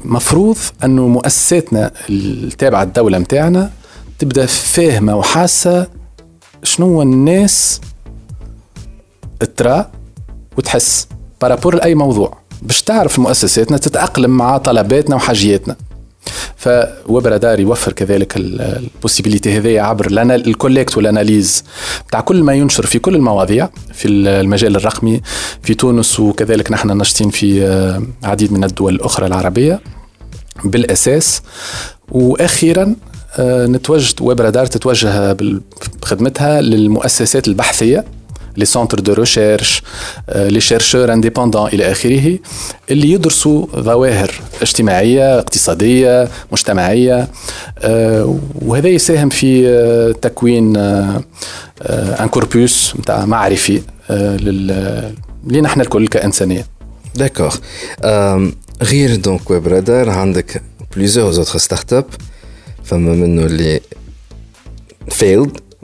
Speaker 6: مفروض أنه مؤسساتنا التابعة الدولة متاعنا تبدأ فاهمة وحاسة شنو الناس ترى وتحس بارابور لأي موضوع. باش تعرف مؤسساتنا تتأقلم مع طلباتنا وحاجياتنا. فويب رادار يوفر كذلك البوسيبيليتي هذه عبر الكوليكت والاناليز بتاع كل ما ينشر في كل المواضيع في المجال الرقمي في تونس وكذلك نحن ناشطين في آه، عديد من الدول الأخرى العربية بالأساس. وأخيرا آه، نتوجه ويب رادار تتوجه بخدمتها للمؤسسات البحثية. لي سونتر دو ريشيرش لي شيرشور انديبوندون إلى اخره اللي يدرسوا ظواهر اجتماعية اقتصادية مجتمعية آه، وهذا يساهم في آه، تكوين ان كوربوس نتاع معرفي آه، لنا إحنا الكل كإنسانية.
Speaker 4: داكور غير دونك ويب رادار عندك بليزيور زوتر ستارت اب فما منه اللي فيلد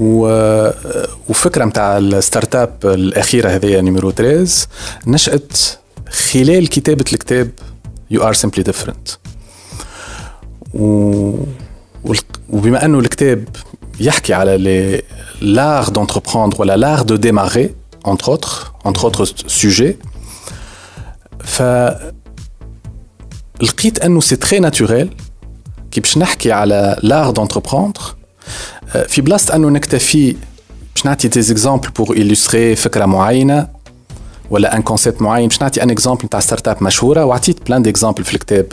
Speaker 6: وفكرة نتاع الستارت أب الأخيرة هذه نيميرو 13 نشأت خلال كتابة الكتاب يو ار سيمبلي ديفرنت وبما أنه الكتاب يحكي على لار دونتربروندر ولا لار دو ديماري entre autres entre autres sujets ف لقيت أنه سي تري ناتوريل كي باش نحكي على لار دونتربروندر في بلاصة أنه نكتفي باش نعطي دي زيكزامبل بور إلوستري فكرة معينة ولا ان كونسيبت معين. باش نعطي ان اكزامبل نتاع ستارت اب مشهورة وعطيت بلان ديكزامبل في الكتاب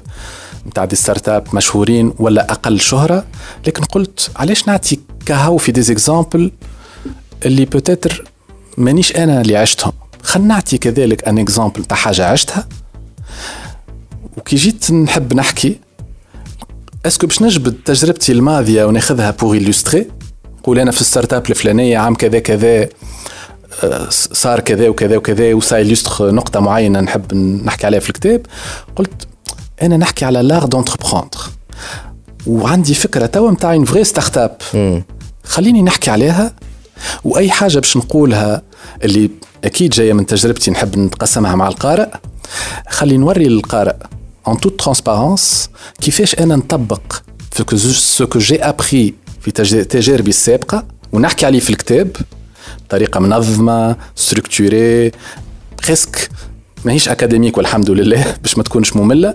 Speaker 6: نتاع دي ستارت اب مشهورين ولا أقل شهرة. لكن قلت علاش نعطي كهو في دي زيكزامبل اللي بوتيتر مانيش أنا اللي عشتهم. خلينا نعطي كذلك ان اكزامبل تاع حاجة عشتها. وكي جيت نحب نحكي اسكو باش نجبد تجربتي الماضية وناخذها بوغ إلوستري نقول أنا في الستارت اب الفلانية عام كذا كذا آه، صار كذا وكذا وكذا وسا إلوستر نقطة معينة نحب نحكي عليها في الكتاب. قلت أنا نحكي على لاغ دونتربروندر وعندي فكرة توا نتاع اون فغي ستارت اب خليني نحكي عليها وأي حاجة باش نقولها اللي أكيد جاية من تجربتي نحب نتقسمها مع القارئ. خلي نوري للقارئ. En toute transparence كيفاش أنا نطبق سو كو جي ابري في تجاربي السابقه ونحكي عليه في الكتاب بطريقه منظمه ستركتوري بريسك ماهيش اكاديميك والحمد لله باش ما تكونش ممله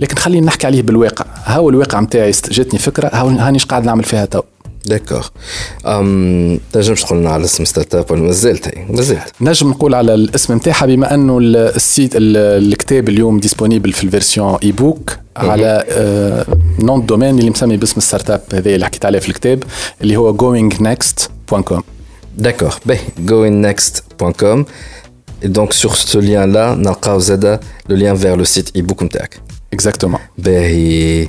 Speaker 6: لكن خلينا نحكي عليه بالواقع هاو الواقع نتاعي جاتني فكره هاو هانيش قاعد نعمل فيها تو
Speaker 4: داكوغ تنجمش تقول لنا على اسم ستارت اب ولا مازالت مازالت
Speaker 6: نجم نقول على الاسم نتاعها بما أنه السيت الكتاب اليوم ديسپونيبل في الفيرسيون اي بوك على نون دومين اللي مسمي باسم ستارت اب هذا اللي حكيت عليه في الكتاب اللي هو goingnext.com
Speaker 4: D'accord. Ben, goinnext.com. Et donc sur ce lien-là, نلقاو زاد le lien vers le site e-book نتاعك.
Speaker 6: Exactement.
Speaker 4: باهي.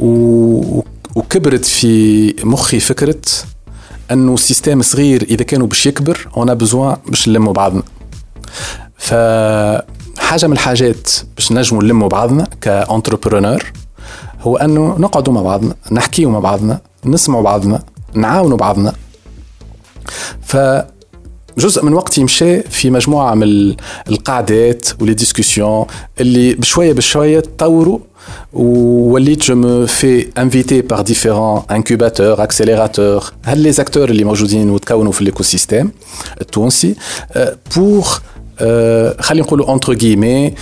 Speaker 6: وكبرت في مخي فكرة أنه سيستيم صغير إذا كانوا باش يكبر أنا بزوان باش نلموا بعضنا. فحاجة من الحاجات باش نجموا نلموا بعضنا كانتربرونور هو أنه نقعدوا مع بعضنا نحكيوا مع بعضنا نسمعوا بعضنا نعاونوا بعضنا. ف جزء من وقتي مشى في مجموعة من القعدات ولي ديسكسيون اللي بشوية بشوية تطوروا وليت جو مو في انفيتي بار ديفيرون انكوباتور اكسيليراتور هل لي زاكتور اللي موجودين وتكونوا في الايكو سيستيم التونسي بور خلينا نقولوا entre guillemets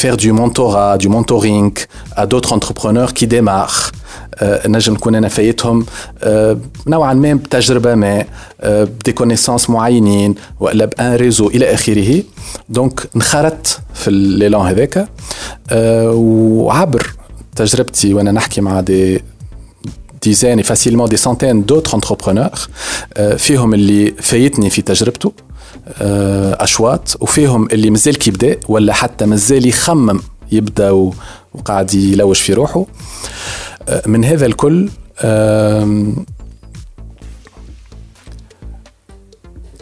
Speaker 6: faire du mentorat du mentoring à d'autres entrepreneurs qui démarrent نجم نكون انا فايتهم نوعا ما بتجربه ما بدي كونيسانس معينين ولا بان ريزو الى اخره دونك انخرطت في الليلون هذاك وعبر تجربتي وانا نحكي مع دي ديزان فاسيلمون دي سانتين دوتر انتربرونور فيهم اللي فايتني في تجربته أشواط وفيهم اللي مازال كيبدأ ولا حتى مازال يخمم يبدأ وقاعد يلوج في روحه. من هذا الكل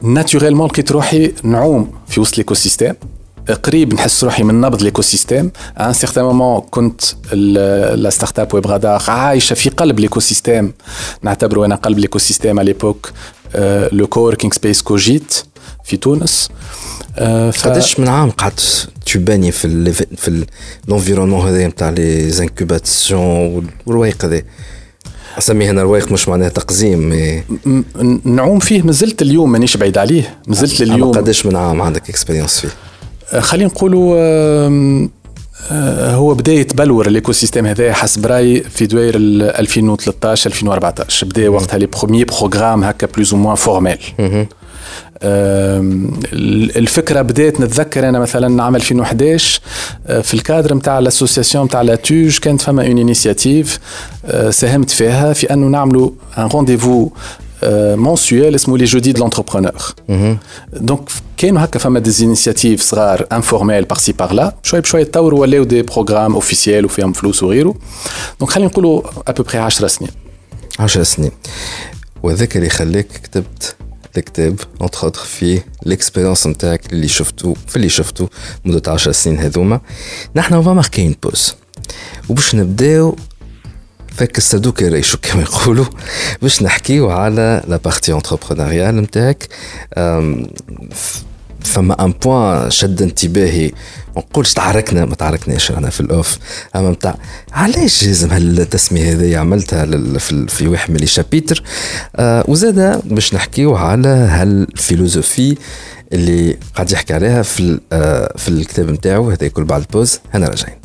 Speaker 6: ناتوريلمون لقيت روحي نعوم في وسط ليكو سيستيم قريب نحس روحي من نبض ليكو سيستيم ان سيغتان مومون كنت لا ستارت اب ويب رادار عايشة في قلب ليكو سيستيم نعتبره أنا قلب ليكو سيستيم على ليبوك لو كوركينغ سبيس كوجيت. في تونس.
Speaker 4: ف... قداش من عام قعدت تباني في ال في الانفيرونمون هذا نتاع لي زانكوباسيون والروايق هذا؟ أسميه هنا روايق مش معناها تقزيم مي
Speaker 6: نعوم فيه مازلت اليوم مانيش بعيد عليه مازلت اليوم.
Speaker 4: قداش من عام عندك اكسبيرينس فيه؟
Speaker 6: خلينا نقولوا هو بداية بلور الايكو سيستيم هذا حسب رأيي في دوائر 2013 2014 بدا وقتها لي بروميي بروغرام هكا بلوز أو موان فورميل الفكرة بدات نتذكر أنا مثلا عام 2011 في الكادر نتاع الاسوسياسيون نتاع لاتوج كانت فما اون انيسياتيف ساهمت فيها في أنه نعملوا ان رونديفو منسويال اسمه لي جودي دو لونتربرونور دونك كانوا هكا فما دي انيسياتيف صغار انفورميل بار سي بار لا شوي بشوي تطوروا ولاو دي بروغرام اوفيسيال وفيهم فلوس وغيره. دونك خلينا نقولوا ابوبري 10 سنين.
Speaker 4: 10 سنين. وذاك اللي خلاك كتبت الكتاب اونتر اوتر فيه ليكسبيريونس نتاعك اللي شفتو في اللي شفتو مدة 10 سنين هذوما نحن فما ماركين بوز وباش نبداو فك الصدوق يريشو كما يقولوا باش نحكيو على لا بارتي انتربرونيريال نتاعك فما ان بوان شد انتباهي. ما نقولش تعاركنا ما تعاركناش رانا في الأوف. أما نتاع علاش لازم هالتسمية هذه عملتها في, واحد من لي شابيتر؟ آه وزادا باش نحكيو على هالفيلوزوفي اللي قاعد يحكي عليها في آه في الكتاب نتاعو هذا يكون بعد البوز. هنا راجعين.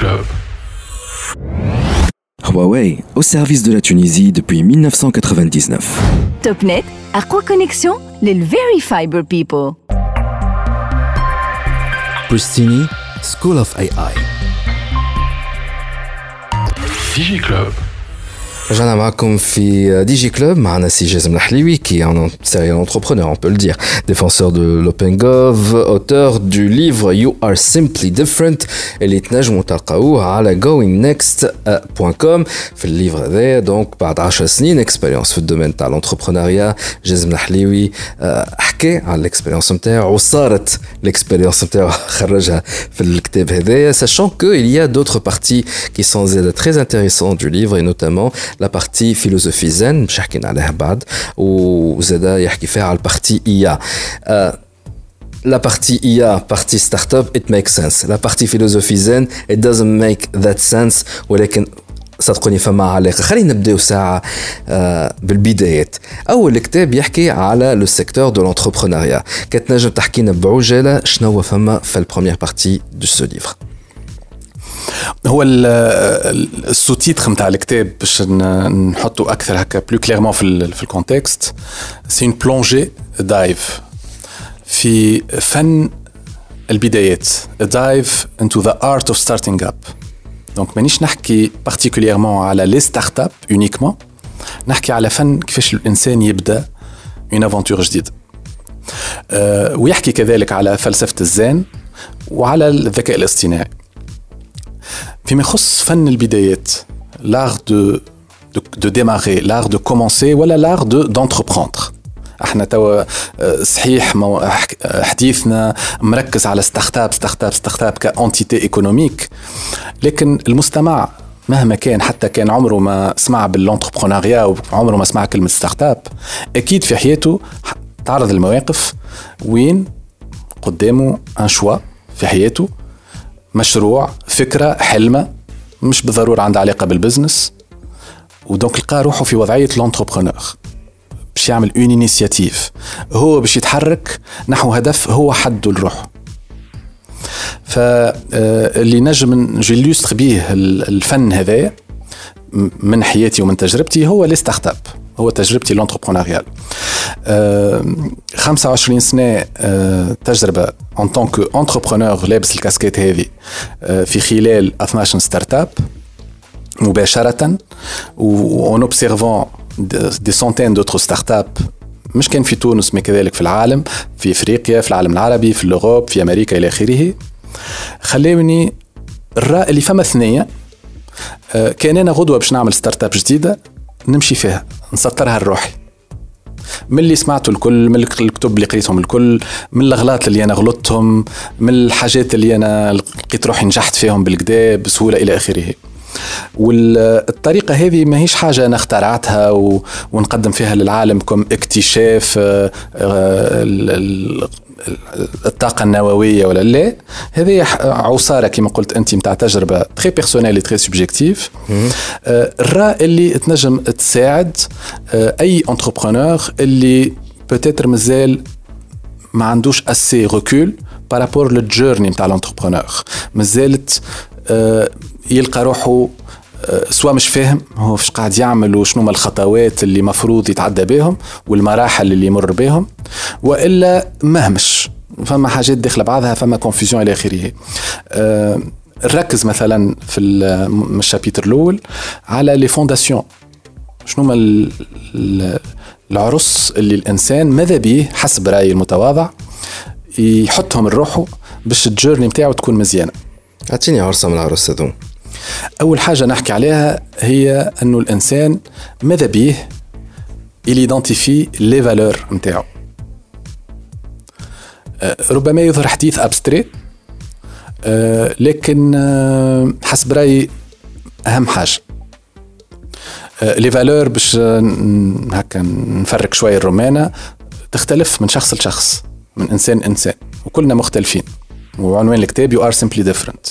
Speaker 1: Club.
Speaker 2: Huawei, au service de la Tunisie depuis 1999.
Speaker 3: Topnet, à quoi connexion Les Very Fiber People.
Speaker 2: Pristini, School of AI.
Speaker 1: DigiClub.
Speaker 4: رجعنا معكم في دي جي كلوب معنا سي جازم الحليوي qui est un serial entrepreneur on peut le dire défenseur de l'OpenGov auteur du livre You are simply different اللي تنجموا تلقاوه على goingnext.com في الليفر هذا دونك بعد 10 سنين اكسبيريونس في الدومين تاع الانتربرونيا جازم الحليوي حكى على الاكسبيريونس نتاعو وصارت الاكسبيريونس نتاعو خرجها في الكتاب هذايا sachant que il y a d'autres parties qui sont très intéressantes du livre et notamment la partie philosophie zen مش حكينا عليها بعد وزادا يحكي فيها على البارتي إيا la partie IA, partie startup, it makes sense. La partie philosophie zen, it doesn't make that sense. ولكن صدقوني فما علاقه خلينا نبداو ساعة آه، بالبدايات أول كتاب يحكي على لو سيكتور دو لونتربرونيا كتنجم تحكي لنا بعجالة شنو فما في البروميير بارتي دو سو ليفر
Speaker 6: هو السو تيتر نتاع الكتاب باش نحطوا أكثر هكا بلو كليرمون في في الكونتكست سي اون بلونجي دايف في فن البدايات. دايف انتو ذا ارت اوف ستارتينغ اب دونك مانيش نحكي بارتيكوليرمون على لي ستارت اب اونيكمون نحكي على فن كيفاش الإنسان يبدأ اون افونتور جديدة. أه ويحكي كذلك على فلسفة الزين وعلى الذكاء الاصطناعي. فيما يخص فن البدايات de de, de démarrer l'art de commencer ولا l'art de d'entreprendre. إحنا توا صحيح حديثنا مركز على ستارت اب ستارت اب ستارت اب كانتيتي ايكونوميك لكن المستمع مهما كان حتى كان عمره ما سمع بالانتربرونيا وعمره ما سمع كلمة ستارت اب أكيد في حياته تعرض المواقف وين قدامه ان شوا في حياته مشروع فكرة حلمة مش بالضرورة عندها علاقة بالبزنس. ودونك لقى روحه في وضعية لونتربرونور باش يعمل اون انيسياتيف هو باش يتحرك نحو هدف هو حده لروحه. فاللي نجم جيلوستر به الفن هذايا من حياتي ومن تجربتي هو لي ستارت أب. هو تجربتي لونتربرونيال 25 سنة تجربة ان طونك انتربرونور لابس الكاسكيت هذه في خلال 12 ستارت اب مباشره وان اوبسيرفون دي سونتين دوتر ستارت اب مش كان في تونس ما كذلك في العالم في افريقيا في العالم العربي في الأوروب في أمريكا إلى آخره. خلاوني الراء اللي فما ثنيه كان أنا غدوة باش نعمل ستارت اب جديدة نمشي فيها. نسطرها لروحي من اللي سمعته الكل من الكتب اللي قريتهم الكل من الأغلاط اللي أنا غلطتهم من الحاجات اللي أنا لقيت روحي نجحت فيهم بالكدا بسهولة إلى آخره والطريقة هذه ما هيش حاجة أنا اخترعتها. ونقدم فيها للعالم كم اكتشاف الطاقة النووية ولا لا هذه عصارة كما قلت أنت متاع تجربة تري بيرسونيل تري سوبجيكتيف الراء اللي تنجم تساعد أي انتربرونور اللي بوتيتر مازال ما عندوش اسي ريكول بارابور للجيرني نتاع لونتربرونور مازالت يلقى روحه سواء مش فاهم هو فاش قاعد يعمل وشنو الخطوات اللي مفروض يتعدى بهم والمراحل اللي يمر بهم وإلا مهمش. فما حاجات داخلة بعضها فما كونفيزيون إلى آخره. نركز مثلا في الشابيتر الأول على لي فونداسيون شنو هما العرس اللي الإنسان ماذا بيه حسب رايي المتواضع يحطهم لروحه باش الجيرني نتاعو تكون مزيانة.
Speaker 4: اعطيني عرسة من العرس هذوم
Speaker 6: أول حاجة نحكي عليها هي أنه الإنسان ماذا بيه؟ يليدونتيفي لي فالور نتاعو. ربما يظهر حديث ابستري لكن حسب رأيي أهم حاجة. لي فالور باش هكا نفرق شوية الرومانة تختلف من شخص لشخص من إنسان انسان وكلنا مختلفين. وعنوان الكتاب يو ار سيمبلي ديفرنت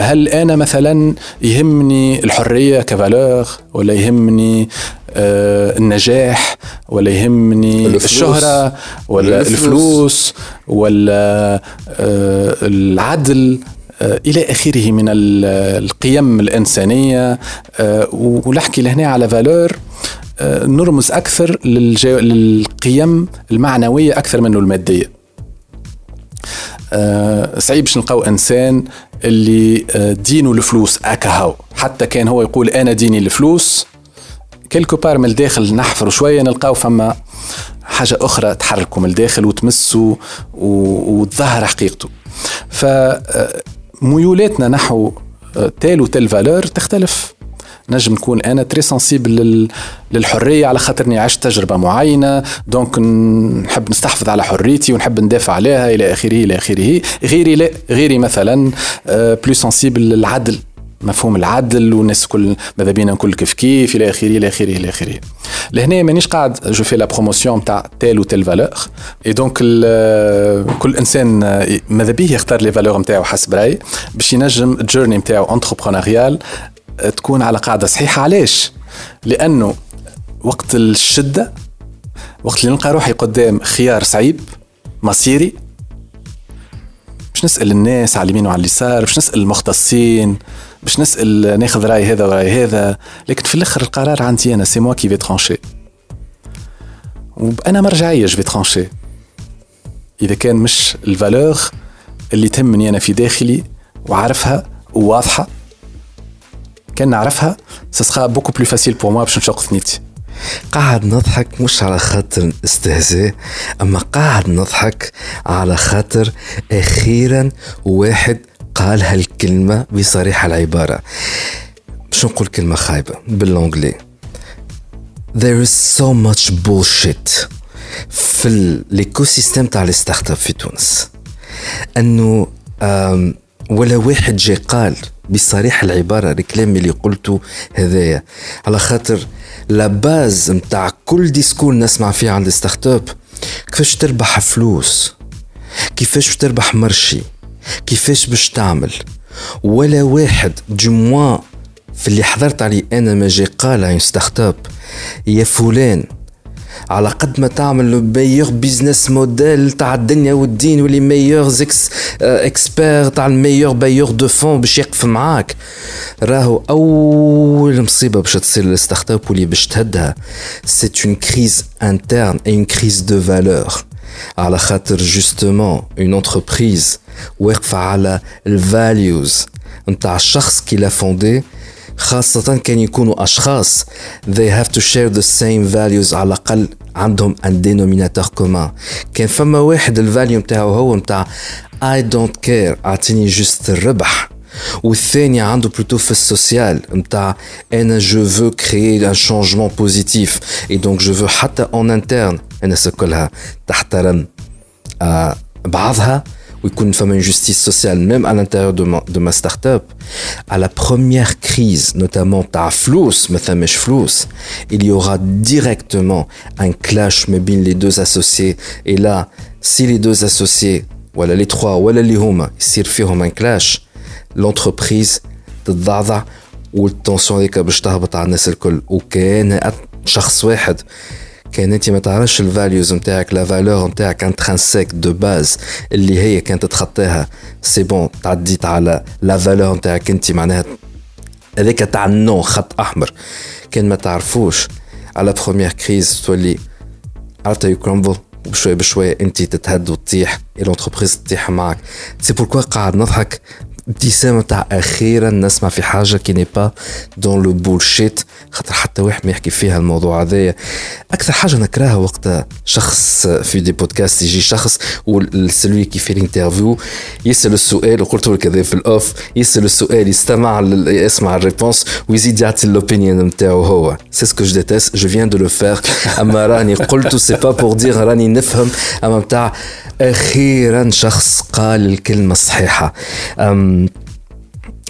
Speaker 6: هل أنا مثلا يهمني الحرية كفالور ولا يهمني آه النجاح ولا يهمني الفلوس. الشهرة ولا الفلوس, الفلوس ولا آه العدل آه إلى آخره من القيم الإنسانية. آه ونحكي لهنا على فالور. آه نرمز أكثر للقيم المعنوية أكثر منه المادية. صعيب باش نلقاو إنسان اللي آه دينه الفلوس أكهو. حتى كان هو يقول أنا ديني الفلوس. كيلكو بار من الداخل نحفروا شوية نلقاو فما حاجة أخرى تحركه من الداخل وتمسه وتظهر حقيقته. فميولاتنا نحو تال وتال فالور تختلف. نجم نكون أنا تري سنسيبل للحرية على خاطرني عشت تجربة معينة. دونك نحب نستحفظ على حريتي ونحب ندافع عليها إلى آخره إلى آخره. غيري لا غيري مثلا بلو سنسيبل للعدل. مفهوم العدل والناس كل ماذا بينا نكون كيف كيف إلى آخره إلى آخره إلى آخره. لهنا مانيش قاعد جو في لا بروموسيون تاع تيل وتيل فالور اي دونك كل إنسان ماذا بيه يختار لي فالور نتاعو حسب راي باش ينجم الجيرني نتاعو انتربرونيال تكون على قاعدة صحيحة. علاش؟ لأنه وقت الشدة وقت اللي نلقى روحي قدام خيار صعيب مصيري باش نسأل الناس على اليمين وعلى اليسار باش نسأل المختصين باش نسأل ناخذ رأي هذا ورأي هذا. لكن في الآخر القرار عندي أنا سي موا كي في ترانشي وأنا مرجعية جو في إذا كان مش الفالور اللي تهمني أنا في داخلي وعارفها وواضحة كان نعرفها سسخا بوكو بلو فاسيل بور موا باش نشق ثنيتي
Speaker 4: قاعد نضحك مش على خاطر استهزاء أما قاعد نضحك على خاطر أخيرا واحد قال هالكلمة بصريح العبارة. مش نقول كلمة خايبة باللونجلي There is so much bullshit في الايكو سيستم تاع الستارت أب في تونس. أنه ولا واحد جاي قال بصريح العبارة الكلام اللي قلته هذايا. على خاطر لا باز نتاع كل ديسكور نسمع فيه عند ستارت أب. كيفاش تربح فلوس؟ كيفاش تربح مرشي؟ كيفاش باش تعمل؟ ولا واحد دو في اللي حضرت عليه أنا ما جي قال عن ستارت أب يا فلان على قد ما تعمل لو ميور بيزنس موديل تاع الدنيا والدين واللي ميور إكس اكسبير تاع الميور بايور دو فون باش يقف معاك. راهو أول مصيبة باش تصير للستارت اب واللي باش تهدها. سي اون كريز انترن اي اون كريز دو فالور على خاطر جوستومون اون انتربريز واقفة على الفاليوز نتاع الشخص كي لا فوندي خاصة كان يكونوا أشخاص. They have to share the same values على الأقل عندهم un dénominateur commun. كان فما واحد الفاليو متاعو هو متاع I don't care أعطيني جست الربح والثاني عنده بلوتو في السوسيال متاع أنا جو فو كريي ان شونجمون بوزيتيف اي دونك جو فو حتى اون انترن الناس كلها تحترم آه بعضها ويكون فما justice sociale même à l'intérieur de ma, de ma start-up à la première crise notamment تاع فلوس ما ثماش فلوس il y aura directement un clash ما بين les deux associés et là si les deux associés ولا les trois ولا اللي هما يصير فيهم un clash l'entreprise تتضعضع والتونسيون هذيك باش تهبط على الناس الكل وكان شخص واحد كان انت ما تعرفش الفاليوز نتاعك لا فالور نتاعك انترانسيك دو باز اللي هي كانت تتخطاها سي بون تعديت على لا فالور نتاعك انت معناها هذاك تاع النو خط احمر كان ما تعرفوش على بروميير كريز تولي عرفت يو كرامبل بشوي بشوي انت تتهد وتطيح الانتربريز تطيح معك سي بوركوا قاعد نضحك ابتسامه تاع أخيرا نسمع في حاجة كي ني با دون لو بولشيت خاطر حتى واحد ما يحكي فيها الموضوع هذايا أكثر حاجة نكرهها وقت شخص في دي بودكاست يجي شخص والسلوي كي في الانترفيو يسال السؤال وقلت لك هذا في الأوف يسال السؤال يستمع يسمع الريبونس ويزيد يعطي الاوبينيون نتاعو هو. سي سكو جو ديتيست جو فيان دو لو فير أما راني قلت سي با بور دير راني نفهم. أما بتاع أخيرا شخص قال الكلمة الصحيحة.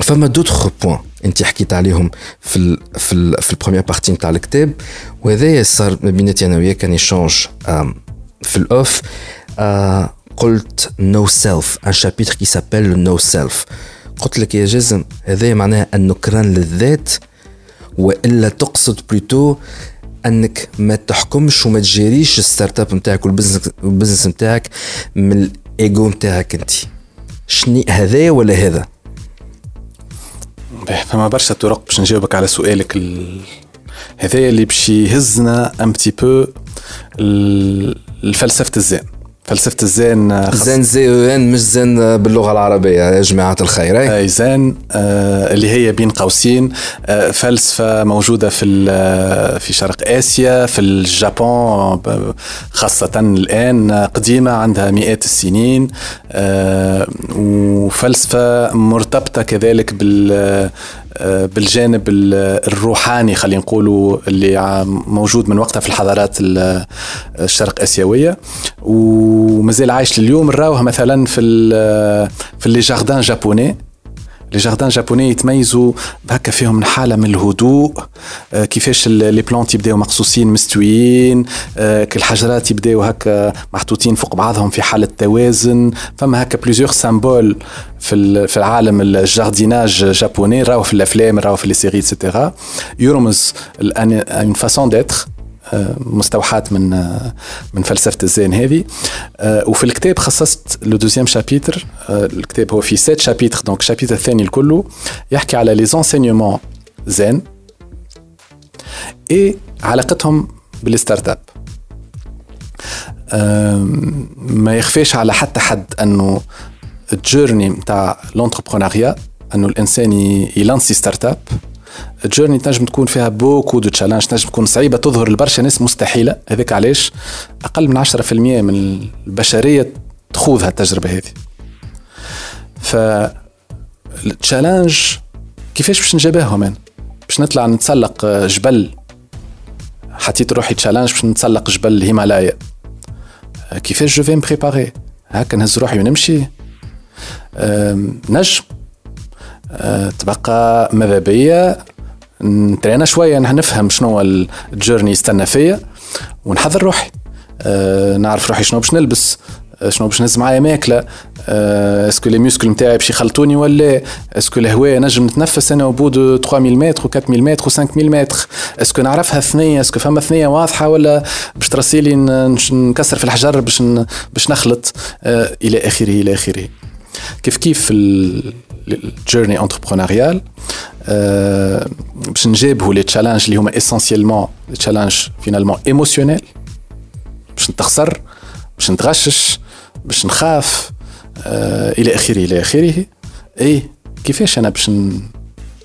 Speaker 4: فما دوتر بوان انت حكيت عليهم في ال في ال في البروميير بارتي نتاع الكتاب وهذايا صار ما بيناتي أنا وياك كان ايشونج في الاوف قلت نو سيلف ان شابيتر كي سابيل نو سيلف قلت لك يا جزم هذايا معناها النكران للذات والا تقصد بلوتو انك ما تحكمش وما تجاريش الستارت اب نتاعك والبزنس نتاعك من الايجو نتاعك انت شني هذايا ولا هذا؟
Speaker 6: فما برشا طرق باش نجاوبك على سؤالك ال... هذايا اللي باش يهزنا ان بتي بو الفلسفة الزين. فلسفة الزين
Speaker 4: زين زي أو ان مش زين باللغة العربية يا جماعة الخير
Speaker 6: أي زين آه اللي هي بين قوسين آه فلسفة موجودة في في شرق آسيا في اليابان خاصة الآن قديمة عندها مئات السنين آه وفلسفة مرتبطة كذلك بال بالجانب الروحاني خلينا نقولوا اللي موجود من وقتها في الحضارات الشرق آسيوية. ومازال عايش لليوم نراوها مثلا في في لي جاردان جابوني. لي جاردان جابوني يتميزوا هكا فيهم حاله من الهدوء آه، كيفاش لي بلانت يبداو مقصوصين مستويين آه، الحجرات يبداو هكا محطوطين فوق بعضهم في حالة توازن. فما هكا بليزيور سامبول في في العالم الجارديناج جابوني راهو في الأفلام راهو في لي سيري اتسيتيرا يرمز اون فاسون ديتر مستوحاة من من فلسفة الزين هذه. وفي الكتاب خصصت لو دوزيام شابيتر الكتاب هو فيه سات شابيتر دونك الشابيتر الثاني الكل يحكي على لي زونسينيومون زين اي علاقتهم بالستارت اب ما يخفيش على حتى حد أنه الجيرني نتاع لونتربرونيا أنه الإنسان يلانسي ستارت اب الجيرني تنجم تكون فيها بوكو دو تشالنج تنجم تكون صعيبة تظهر لبرشا ناس مستحيلة. هذاك علاش؟ أقل من 10% من البشرية تخوض هالتجربة هذه. ف التشالنج كيفاش باش نجابههم أنا باش نطلع نتسلق جبل. حطيت روحي تشالنج باش نتسلق جبل الهيمالايا. كيفاش جو في مبريباري هكا نهز روحي ونمشي. نجم تبقى ماذا بيا؟ نترينا شوية نفهم شنو الجيرني يستنى فيا ونحضر روحي. أه نعرف روحي شنو باش نلبس أه شنو باش نهز معايا ماكلة اسكو لي ميسكل نتاعي باش يخلطوني ولا اسكو الهواء نجم نتنفس أنا وبود 3000 متر و 4000 متر و 5000 متر. اسكو نعرفها ثنية اسكو فما ثنية واضحة ولا باش ترسيلي نكسر في الحجر باش باش نخلط. إلى آخره إلى آخره. كيف كيف الجيرني انتربرونيال باش نجابهوا لي تشالنج اللي هما اسونسيالمون لي تشالنج فينالمون ايموسيونيل باش نتخسر باش نتغشش باش نخاف آه إلى آخره إلى آخره. اي كيفاش أنا باش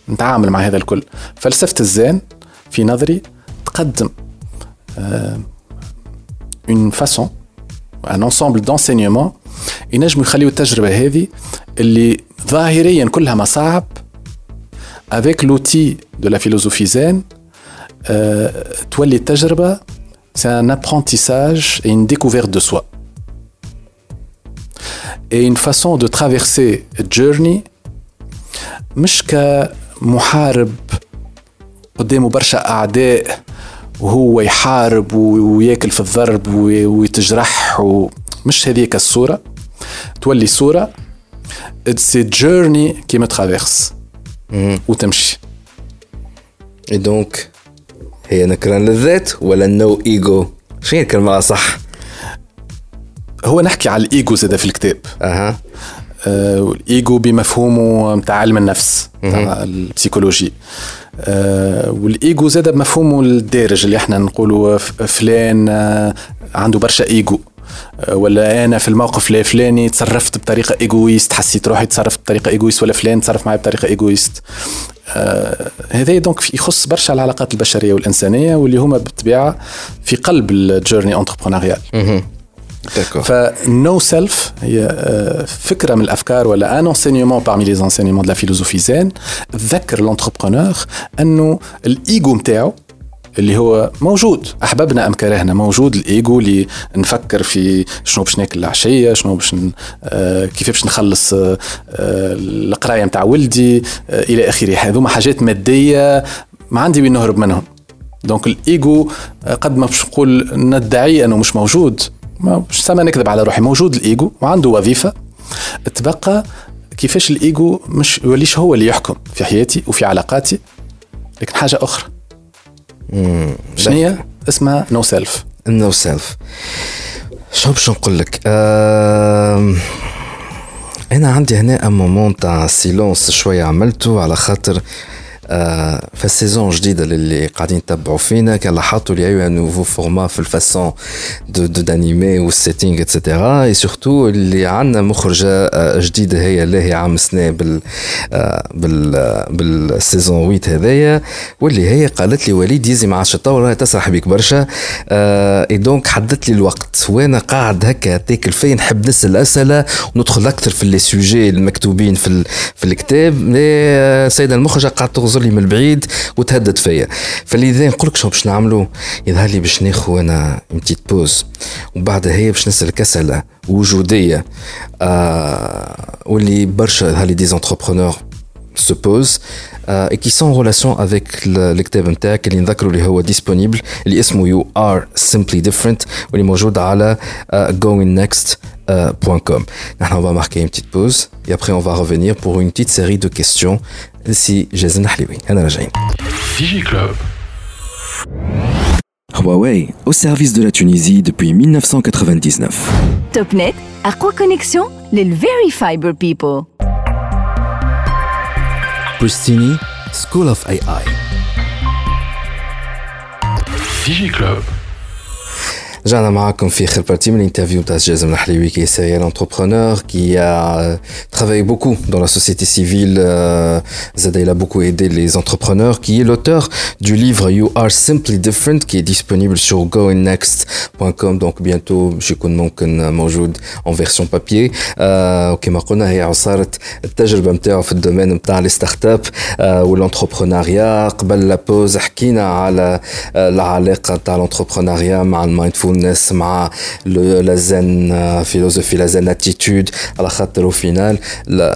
Speaker 6: نتعامل مع هذا الكل؟ فلسفة الزين في نظري تقدم اون فاسون ان انسامبل دونسينيومون ينجموا يخليوا التجربة هذه اللي ظاهريا كلها مصاعب افيك لوتي دو لا فيلوزوفي زين أه, تولي التجربة. سي ان ابرونتيساج اي ان ديكوفيرت دو سوا اي اون فاسون دو ترافيرسي الجيرني مش كمحارب قدامه برشا أعداء وهو يحارب وياكل في الضرب ويتجرح و... مش هذيك الصورة. تولي صورة. سي جيرني كي ما ترافيرس وتمشي.
Speaker 4: اي دونك هي نكران للذات ولا نو ايجو شنو الكلمة صح؟
Speaker 6: هو نحكي على الإيجو زاد في الكتاب.
Speaker 4: أها.
Speaker 6: آه الايجو بمفهومه نتاع علم النفس نتاع البسيكولوجي. آه والإيجو زاد بمفهومه الدارج اللي إحنا نقولوا فلان آه عنده برشا إيجو. ولا أنا في الموقف الفلاني تصرفت بطريقة إيجويست حسيت روحي تصرفت بطريقة إيجويست ولا فلان تصرف معي بطريقة إيجويست. آه هذا دونك يخص برشا العلاقات البشرية والإنسانية واللي هما بالطبيعة في قلب الجيرني انتربرونيال فنو سيلف هي فكرة من الأفكار ولا ان انسينيومون بارمي لي انسينيومون دو لا فيلوزوفي زين تذكر لونتربرونور أنه الإيجو نتاعو اللي هو موجود. احببنا أم كرهنا موجود. الإيجو اللي نفكر في شنو باش ناكل العشية شنو باش آه كيف باش نخلص آه القراية نتاع ولدي آه إلى آخره. هذوما حاجات مادية ما عندي وين نهرب منهم. دونك الإيجو قد ما باش نقول ندعي أنه مش موجود ما باش سما نكذب على روحي. موجود الإيجو وعنده وظيفة. تبقى كيفاش الإيجو مش يوليش هو اللي يحكم في حياتي وفي علاقاتي؟ لكن حاجة أخرى. شنو اسمها نو سيلف
Speaker 4: نو سيلف شو باش نقول لك؟ آه أنا عندي هنا مومون تاع سيلونس شوية عملته على خاطر في السيزون جديده اللي قاعدين يتبعوا فينا كان لاحظتوا اللي ايوا نوفو فورما في الفاسون دو دانيمي والسيتينغ اتسيتيرا اي سورتو اللي عندنا مخرجه جديده هي اللي هي عام سنه بال بال بالسيزون 8 هذايا واللي هي قالت لي وليد يزي ما عادش تطور تسرح بيك برشا اي دونك حددت لي الوقت وأنا قاعد هكا تاكل فين نحب نسال اسئله وندخل أكثر في لي سوجي المكتوبين في في الكتاب السيده المخرجه قاعدة تغزر لي من البعيد وتهدد فيا. فلذا نقول لك شو باش نعملوا يظهر لي باش ناخذ أنا بتيت بوز وبعدها هي باش نسألك أسئلة وجودية. آه واللي برشا يظهر لي دي زونتربرونور se posent euh, et qui sont en relation avec le- الكتاب نتاعك اللي نذكروا اللي هو disponible اللي اسمه You Are Simply Different واللي موجود على uh, goingnext.com. نحن on va marquer une petite pause et après on va revenir pour une petite série de questions si جازم حليوي انا راجعين
Speaker 1: Digi Club.
Speaker 2: Huawei, au service de la Tunisie depuis 1999.
Speaker 3: توب نت أقوى كونيكسيون للفيري فايبر بيبل
Speaker 4: Pristini School of AI
Speaker 1: Digi Club.
Speaker 4: رجعنا معاكم في اخر بارتي من الانترفيو تاع جازم الحليوي qui est serial entrepreneur qui a euh, travaillé beaucoup dans la société civile euh, Zada il a beaucoup aidé les entrepreneurs qui est l'auteur du livre You Are Simply Different qui est disponible sur goingnext.com donc bientôt باش يكون ممكن موجود en version papier آه، وكما قلنا هي عصارة التجربة نتاعو في الدومين نتاع لي ستارت اب آه، والانتربرونيا قبل لا بوز حكينا على آه، العلاقة نتاع الانتربرونيا مع المايندفولنس مع لو- لا زين فيلوزوفي لا زين اتيتود على خاطر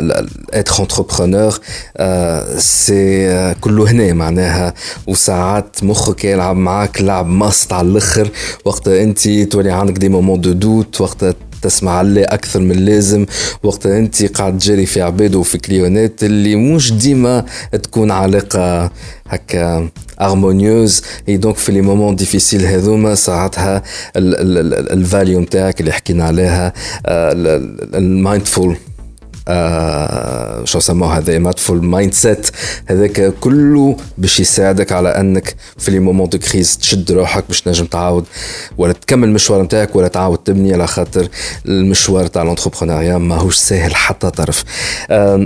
Speaker 4: لا- être entrepreneur آه، سي كله هنا معناها. وساعات مخك يلعب معاك لعب ماست على الآخر. وقتها انت تولي عندك دي مومون دو دوت وقتها تسمع عليه أكثر من اللازم وقتها أنت قاعد تجري في عباد وفي كليونات اللي مش ديما تكون علاقه هكا هارمونيوز اي دونك في لي مومون ديفيسيل هذوما ساعتها الفاليو نتاعك اللي حكينا عليها المايندفول آه شو سموه هذا ماتفول مايند سيت هذاك كله باش يساعدك على أنك في لي مومون دو كريز تشد روحك باش تنجم تعاود ولا تكمل المشوار نتاعك ولا تعاود تبني على خاطر المشوار تاع الانتربرونيا ماهوش ساهل حتى طرف.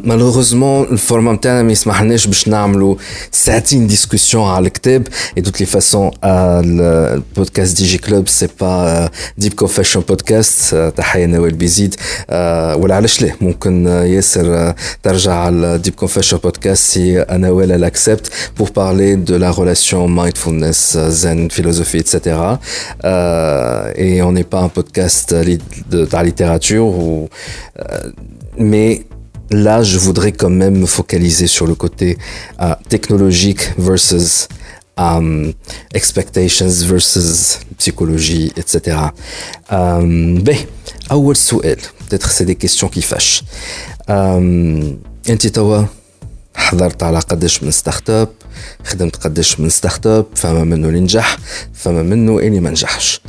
Speaker 4: مالوغوزمون الفورما نتاعنا ما يسمحلناش باش نعملوا ساعتين ديسكسيون على الكتاب. اي دوت لي فاسون البودكاست دي جي كلوب سي با ديب كونفيشن بودكاست تحية نوال بيزيد. آه، ولا علاش ليه ممكن آه، ياسر آه، ترجع على ديب كونفيشن بودكاست سي نوال elle accepte pour parler de la relation mindfulness, euh, zen, philosophie, etc. Euh, et on n'est pas un podcast euh, li- de, de la littérature, ou, euh, mais là, je voudrais quand même me focaliser sur le côté euh, technologique versus um, expectations versus psychologie, etc. Um, ben, أول سؤال peut-être c'est des questions qui fâchent. Um, انت توا حضرت على قداش من ستارت اب خدمت قداش من ستارت اب فما منه اللي نجح فما منه اللي ما نجحش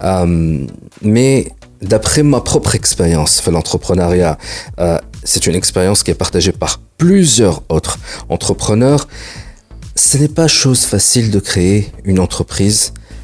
Speaker 4: أم، mais d'après ma propre expérience في l'entrepreneuriat euh, c'est une expérience qui est partagée par plusieurs autres entrepreneurs ce n'est pas chose facile de créer une entreprise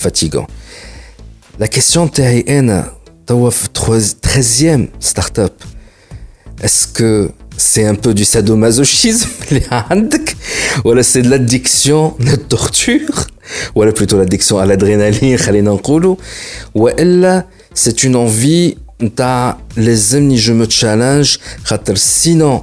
Speaker 4: فاتيغون لا كيسيون تاعي انا توا في 13 ستارت اب Est-ce que c'est un peu du sadomasochisme اللي عندك ولا c'est de l'addiction de la torture ولا plutôt l'addiction à l'adrénaline خلينا نقولوا والا c'est une envie نتاع لازمني جو مو تشالنج خاطر سينون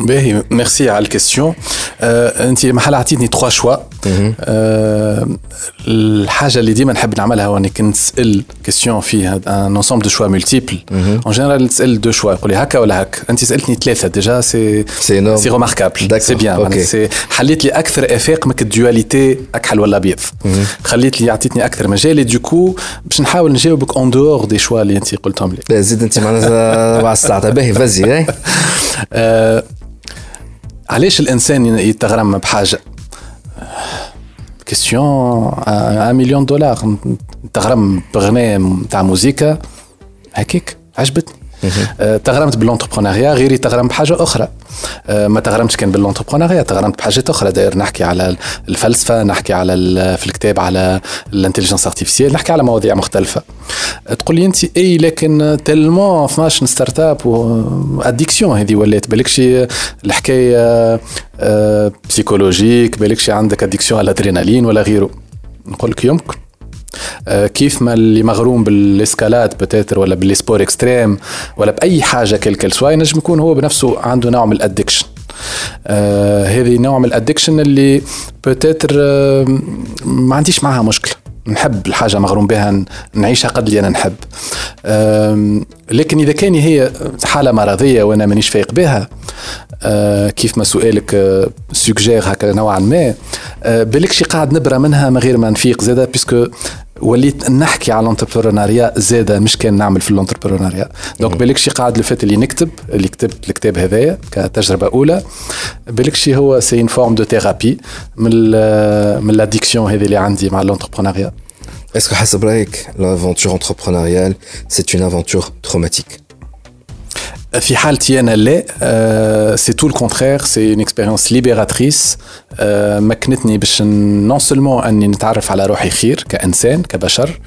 Speaker 6: باهي ميرسي على الكيستيون. آه، انت محل عطيتني تخوا شوا. آه، الحاجة اللي ديما نحب نعملها هو إنك نسال كيستيون فيه ان انسومبل دو شوا مولتيبل اون جينيرال تسال دو شوا يقول لي هكا ولا هكا. انت سألتني ثلاثة. ديجا سي
Speaker 4: سي.
Speaker 6: سي ريماركابل
Speaker 4: D'accord,
Speaker 6: سي بيان. سي حليت لي أكثر افاق من الديواليتي أكحل ولا أبيض. خليت لي عطيتني أكثر مجال ديكو باش نحاول نجاوبك اون دور دي شوا اللي انت قلتهم لي.
Speaker 4: زيد انت معناتها مع الساعة باهي فازي اي
Speaker 6: آه، علاش الإنسان يتغرم بحاجة؟ كيستيون ان مليون دولار تغرم بغناء تاع موزيكا. هكيك. عجبتني. تغرمت بالونتربرونيا غيري تغرم بحاجة أخرى. آه، ما تغرمتش كان بالونتربرونيا تغرمت بحاجات أخرى. داير نحكي على الفلسفة نحكي على في الكتاب على الانتليجنس ارتيفيسيال نحكي على مواضيع مختلفة. تقول لي أنت إي لكن تلمون 12 ستارت اب اديكسيون هذه ولات. بالكش الحكاية بسيكولوجيك بالكش عندك اديكسيون على الادرينالين ولا غيره. نقول لك يمكن. كيف ما اللي مغروم بالإسكالات بتاتر ولا بالسبور إكستريم ولا بأي حاجة كل كل سوا ينجم يكون هو بنفسه عنده نوع من الادكشن آه هذه نوع من الادكشن اللي بتاتر آه ما عنديش معها مشكلة. نحب الحاجة مغروم بها نعيشها قد اللي أنا نحب لكن إذا كان هي حالة مرضية وأنا مانيش فايق بها آه، كيف ما سؤالك سوجير هكا نوعا ما آه، بالكشي قاعد نبرى منها من غير ما نفيق زادة بيسكو وليت نحكي على الانتربرونيا زاده مش كان نعمل في الانتربرونيا دونك بالكشي قاعد لفات اللي نكتب اللي كتبت الكتاب هذايا كتجربة أولى. بالكشي هو سي ان فورم دو ثيرابي من من لاديكسيون هذه اللي عندي مع الانتربرونيا
Speaker 4: Est-ce que حسب رأيك l'aventure entrepreneuriale c'est une aventure traumatique
Speaker 6: في حالتي أنا لا سي تو الكونترير سي اون اكسبيريونس ليبيراتريس مكنتني باش نون سولمون أني نتعرف على روحي خير كإنسان كبشر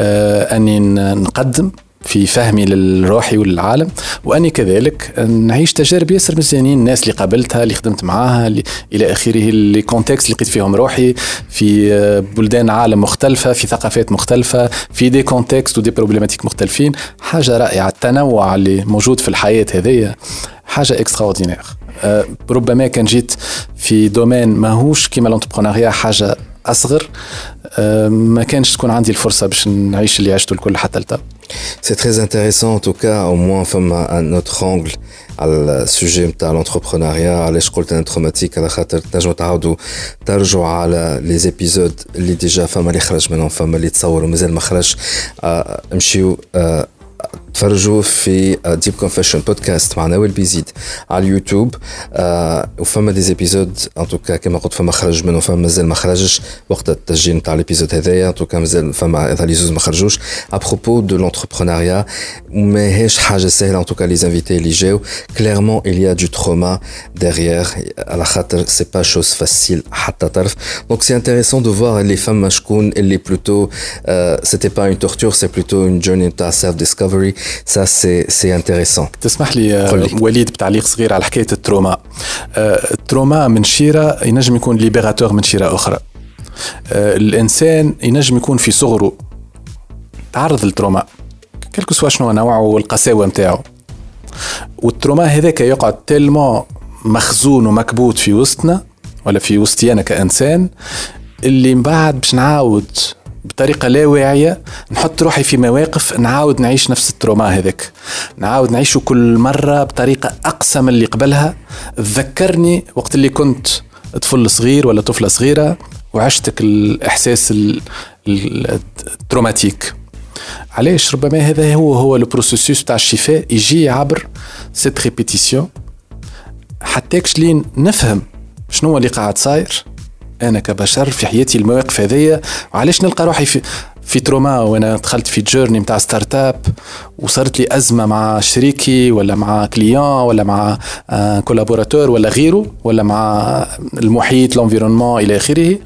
Speaker 6: أني نقدم. في فهمي للروحي وللعالم وأني كذلك نعيش تجارب ياسر مزيانين الناس اللي قابلتها اللي خدمت معاها إلى آخره اللي كونتكست لقيت فيهم روحي في بلدان عالم مختلفة في ثقافات مختلفة في دي كونتكست ودي بروبليماتيك مختلفين. حاجة رائعة التنوع اللي موجود في الحياة هذيا حاجة اكستراوردينير ربما كان جيت في دومين ماهوش كيما الانتربرونيا حاجة أصغر. ما كانش تكون عندي الفرصة باش نعيش اللي عشته الكل حتى لتا
Speaker 4: C'est très intéressant en tout cas, au moins femme un autre angle على السوجي نتاع l'entrepreneuriat علاش قلت انا تروماتيك على خاطر تنجموا تعاودوا ترجعوا على لي زيبيزود اللي ديجا فما اللي خرج منهم فما اللي تصور ومازال ما خرج امشيو تفرجوا في ديب كونفيشن بودكاست مع نوال بيزيد على اليوتيوب آه وفما دي زيبيزود ان توكا كما قلت فما خرج منه فما مازال ما خرجش وقت التسجيل نتاع ليبيزود هذايا ان توكا مازال فما هذا لي زوز ما خرجوش ابروبو دو لونتربرونيا ماهيش حاجه سهله ان توكا لي زانفيتي اللي جاو كليرمون il y a du trauma derrière على خاطر سي با شوز فاسيل حتى طرف دونك سي انتريسون دو فوار اللي فما شكون اللي بلوتو سيتي با اون تورتور سي بلوتو اون جورني نتاع سيلف ديسكفري Ça, c'est intéressant.
Speaker 6: تسمح لي وليد بتعليق صغير على حكاية التروما. التروما من شيرة ينجم يكون ليبراتور من شيرة أخرى. الإنسان ينجم يكون في صغره تعرض للتروما كلكو سوا شنو نوعه والقساوة نتاعو. والتروما هذاك يقعد تلمون مخزون ومكبوت في وسطنا ولا في وسطي أنا كإنسان اللي من بعد باش نعاود بطريقة لا واعية نحط روحي في مواقف نعاود نعيش نفس التروما هذاك. نعاود نعيشه كل مرة بطريقة أقسى من اللي قبلها. تذكرني وقت اللي كنت طفل صغير ولا طفلة صغيرة وعشتك الإحساس التروماتيك. علاش؟ ربما هذا هو هو البروسيسوس تاع الشفاء يجي عبر سيت ريبيتيسيون حتىكش لين نفهم شنو اللي قاعد صاير. أنا كبشر في حياتي المواقف هذيا وعلاش نلقى روحي في في تروما؟ وأنا دخلت في جيرني نتاع ستارت اب وصارت لي أزمة مع شريكي ولا مع كليون ولا مع كولابوراتور ولا غيره ولا مع المحيط لونفيرونمون إلى آخره.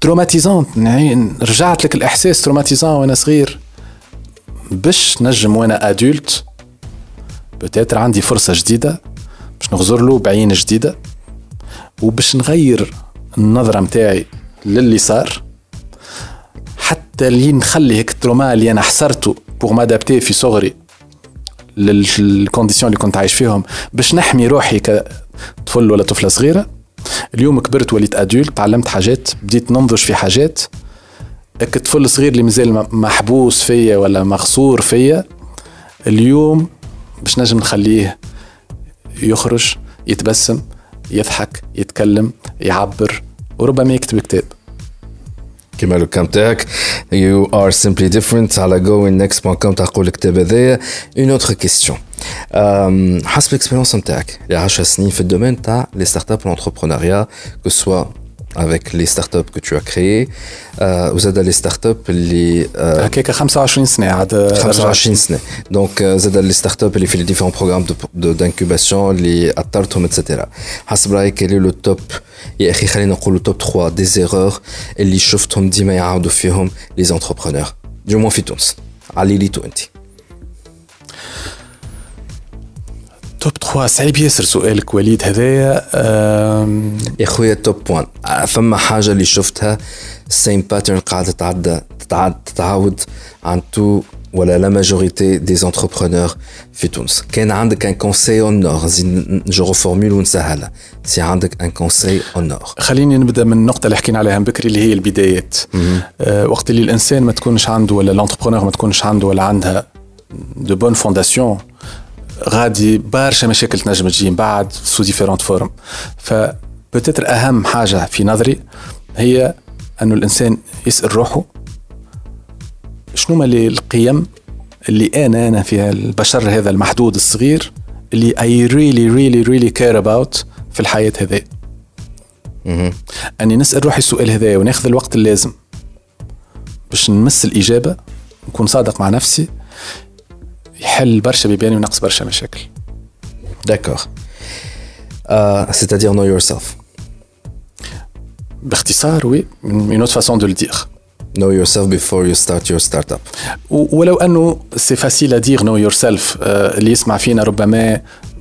Speaker 6: تروماتيزون رجعت لك الإحساس تروماتيزون وأنا صغير. باش نجم وأنا ادولت بتاتر عندي فرصة جديدة باش نغزر له بعين جديدة. وباش نغير النظرة متاعي للي صار. حتى اللي نخلي هيك التروما اللي أنا حسرته بوغ مادابتي في صغري للكونديسيون اللي كنت عايش فيهم باش نحمي روحي كطفل ولا طفلة صغيرة. اليوم كبرت وليت أدولت تعلمت حاجات بديت ننضج في حاجات. هيك الطفل صغير اللي مازال محبوس فيا ولا مغصور فيا اليوم باش نجم نخليه يخرج يتبسم. يضحك يتكلم يعبر وربما يكتب كتاب
Speaker 4: كيما لو كام تاعك you are simply different على goinnext.com تقول الكتاب هذايا une autre question euh, حسب الاكسبيرونس نتاعك اللي 10 سنين في الدومين تاع لي ستارت اب والانتربرونيا que soit avec les startups que tu as créées euh, وزاد لي ستارت اب اللي euh,
Speaker 6: هكاك 25 سنه عاد
Speaker 4: 25 سنه دونك زاد لي ستارت اب اللي في لي ديفيرون بروغرام دانكوباسيون اللي اثرتهم اتسيتيرا حسب رايك كالي لو توب يا اخي خلينا نقولوا توب 3 دي زيرور اللي شفتهم ديما يعاودوا فيهم لي زونتربرونور دو مون في تونس علي ليتو انت
Speaker 6: توب 3 صعيب ياسر سؤالك. وليد هذايا
Speaker 4: يا خويا توب 1 فما حاجة اللي شفتها سيم باترن قاعدة تتعدى تتعاود عن تو ولا لا ماجوريتي دي زونتربرونور في تونس. كان عندك ان كونساي اون نور جو ريفورمول ونسهلها. سي عندك ان كونساي اون نور
Speaker 6: خليني نبدأ من النقطة اللي حكينا عليها من بكري اللي هي البدايات. أه وقت اللي الإنسان ما تكونش عنده ولا الانتربرونور ما تكونش عنده ولا عندها دو بون فونداسيون غادي برشا مشاكل تنجم تجي من بعد سو ديفيرونت فورم ف أهم حاجة في نظري هي أنه الإنسان يسأل روحه شنو ما القيم اللي أنا أنا في البشر هذا المحدود الصغير اللي I really really really care about في الحياة هذه أني نسأل روحي السؤال هذا وناخذ الوقت اللازم. باش نمس الإجابة نكون صادق مع نفسي يحل برشا بيبان ونقص برشا مشاكل.
Speaker 4: داكور سيتادير نو يور سيلف
Speaker 6: باختصار وي اون اوت فاسون دو لدير
Speaker 4: know yourself before you start ستارت
Speaker 6: اب ولو أنه سي فاسيل ادير نو يور سيلف اللي يسمع فينا ربما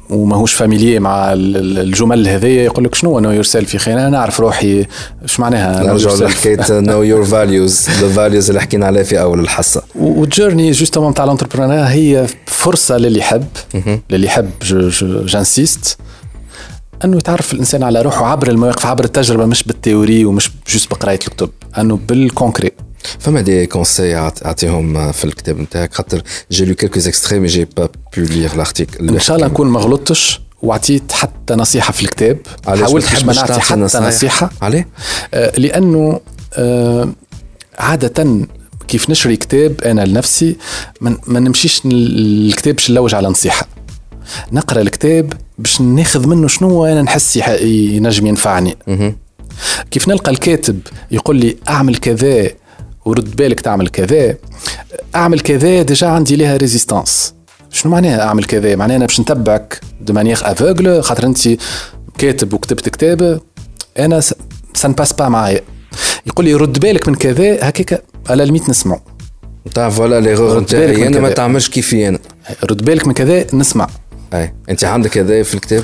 Speaker 6: وماهوش فاميليي مع ال- ال- الجمل هذيا يقول لك شنو؟ نو يور سيلف يا أخي أنا نعرف روحي إيش معناها؟
Speaker 4: نرجع. لحكاية know your values. The values اللي حكينا عليها في أول الحصة.
Speaker 6: والجيرني جوستومون تاع الانتربرونور هي فرصة للي يحب للي يحب جانسيست أنه يتعرف الإنسان على روحه عبر المواقف عبر التجربة مش بالتيوري ومش جوست بقراية الكتب أنه بالكونكري
Speaker 4: فما دي كونساي اعطيهم في الكتاب نتاعك. خاطر جي لو كيلكوز اكستري مي جي با بو لير لارتيكل
Speaker 6: إن شاء الله نكون ما غلطتش وعطيت حتى نصيحة في الكتاب. حاولت ما نعطي حتى؟ نصيحة.
Speaker 4: عليه؟
Speaker 6: آه، لأنه آه، عادة كيف نشري كتاب أنا لنفسي ما نمشيش الكتاب باش نلوج على نصيحة. نقرأ الكتاب باش ناخذ منه شنو أنا نحس ينجم ينفعني. كيف نلقى الكاتب يقول لي أعمل كذا ورد بالك تعمل كذا أعمل كذا ديجا عندي لها ريزيستانس شنو معناها أعمل كذا معناها أنا باش نتبعك دو مانيير افوغل خاطر أنت كاتب وكتبت كتاب أنا سان باس با معايا يقول لي رد بالك من كذا هكاك على الميت نسمعه
Speaker 4: تعرف فوالا ليغور نتاعي أنا ما. تعملش كيفي أنا.
Speaker 6: رد بالك من كذا نسمع
Speaker 4: أي أنت عندك هذا في الكتاب؟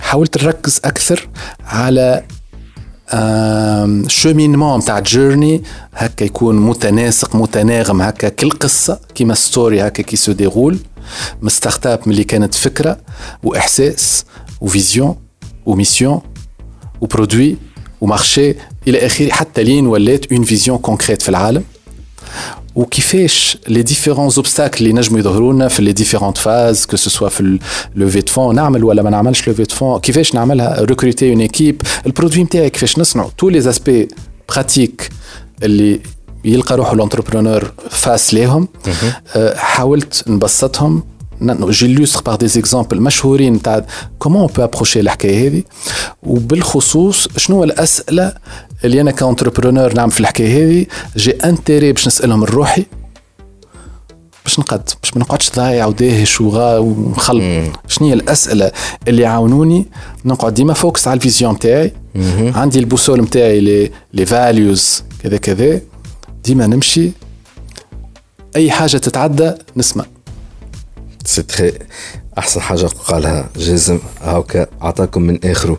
Speaker 6: حاولت نركز أكثر على شومينمون نتاع جيرني هكا يكون متناسق متناغم هكا كل قصة كيما ستوري هكا كي سو ديغول من ستارت اب ملي كانت فكرة وإحساس وفيزيون وميسيون وبرودوي ومارشي إلى آخره حتى لين ولات اون فيزيون كونكريت في العالم. وكيفاش لي ديفيرون اوبستاكل اللي نجموا يظهروا لنا في لي ديفيرونت فاز كو سوا في لوفي دو فون نعمل ولا ما نعملش لوفي دو فون كيفاش نعملها ريكروتي اون ايكيب البرودوي نتاعي كيفاش نصنعه تو لي اسبي براتيك اللي يلقى روحه الانتربرونور فاس ليهم. آه، حاولت نبسطهم. جيلوستر باغ دي زيكزامبل مشهورين تاع كومون بو ابروشي الحكاية هذه. وبالخصوص شنو الأسئلة اللي أنا كونتربرونور نعمل في الحكاية هذه جي انتيري باش نسألهم لروحي باش نقد باش ما نقعدش ضايع وداهش وغا ونخلط شنو هي الأسئلة اللي يعاونوني؟ نقعد ديما فوكس على الفيزيون تاعي عندي البوسول نتاعي لي لي فاليوز كذا كذا. ديما نمشي. أي حاجة تتعدى نسمع.
Speaker 4: سي تري أحسن حاجة قالها جازم هاكا عطاكم من آخره.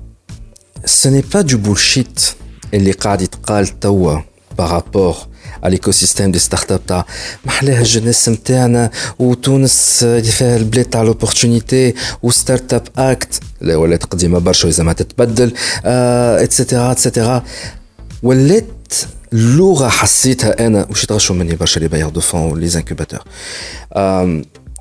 Speaker 4: ce n'est pas du bullshit اللي قاعد يتقال توا بارابور على l'écosystème des startups تاع محلاها الجنس نتاعنا وتونس اللي فيها البلاد تاع لوبورتونيتي وستارت اب اكت اللي ولات قديمه برشا وزعما تتبدل اتسيتيرا اتسيتيرا ولات لغه حسيتها انا وش يتغشوا مني برشا لي بايور دو فون ولي زانكوباتور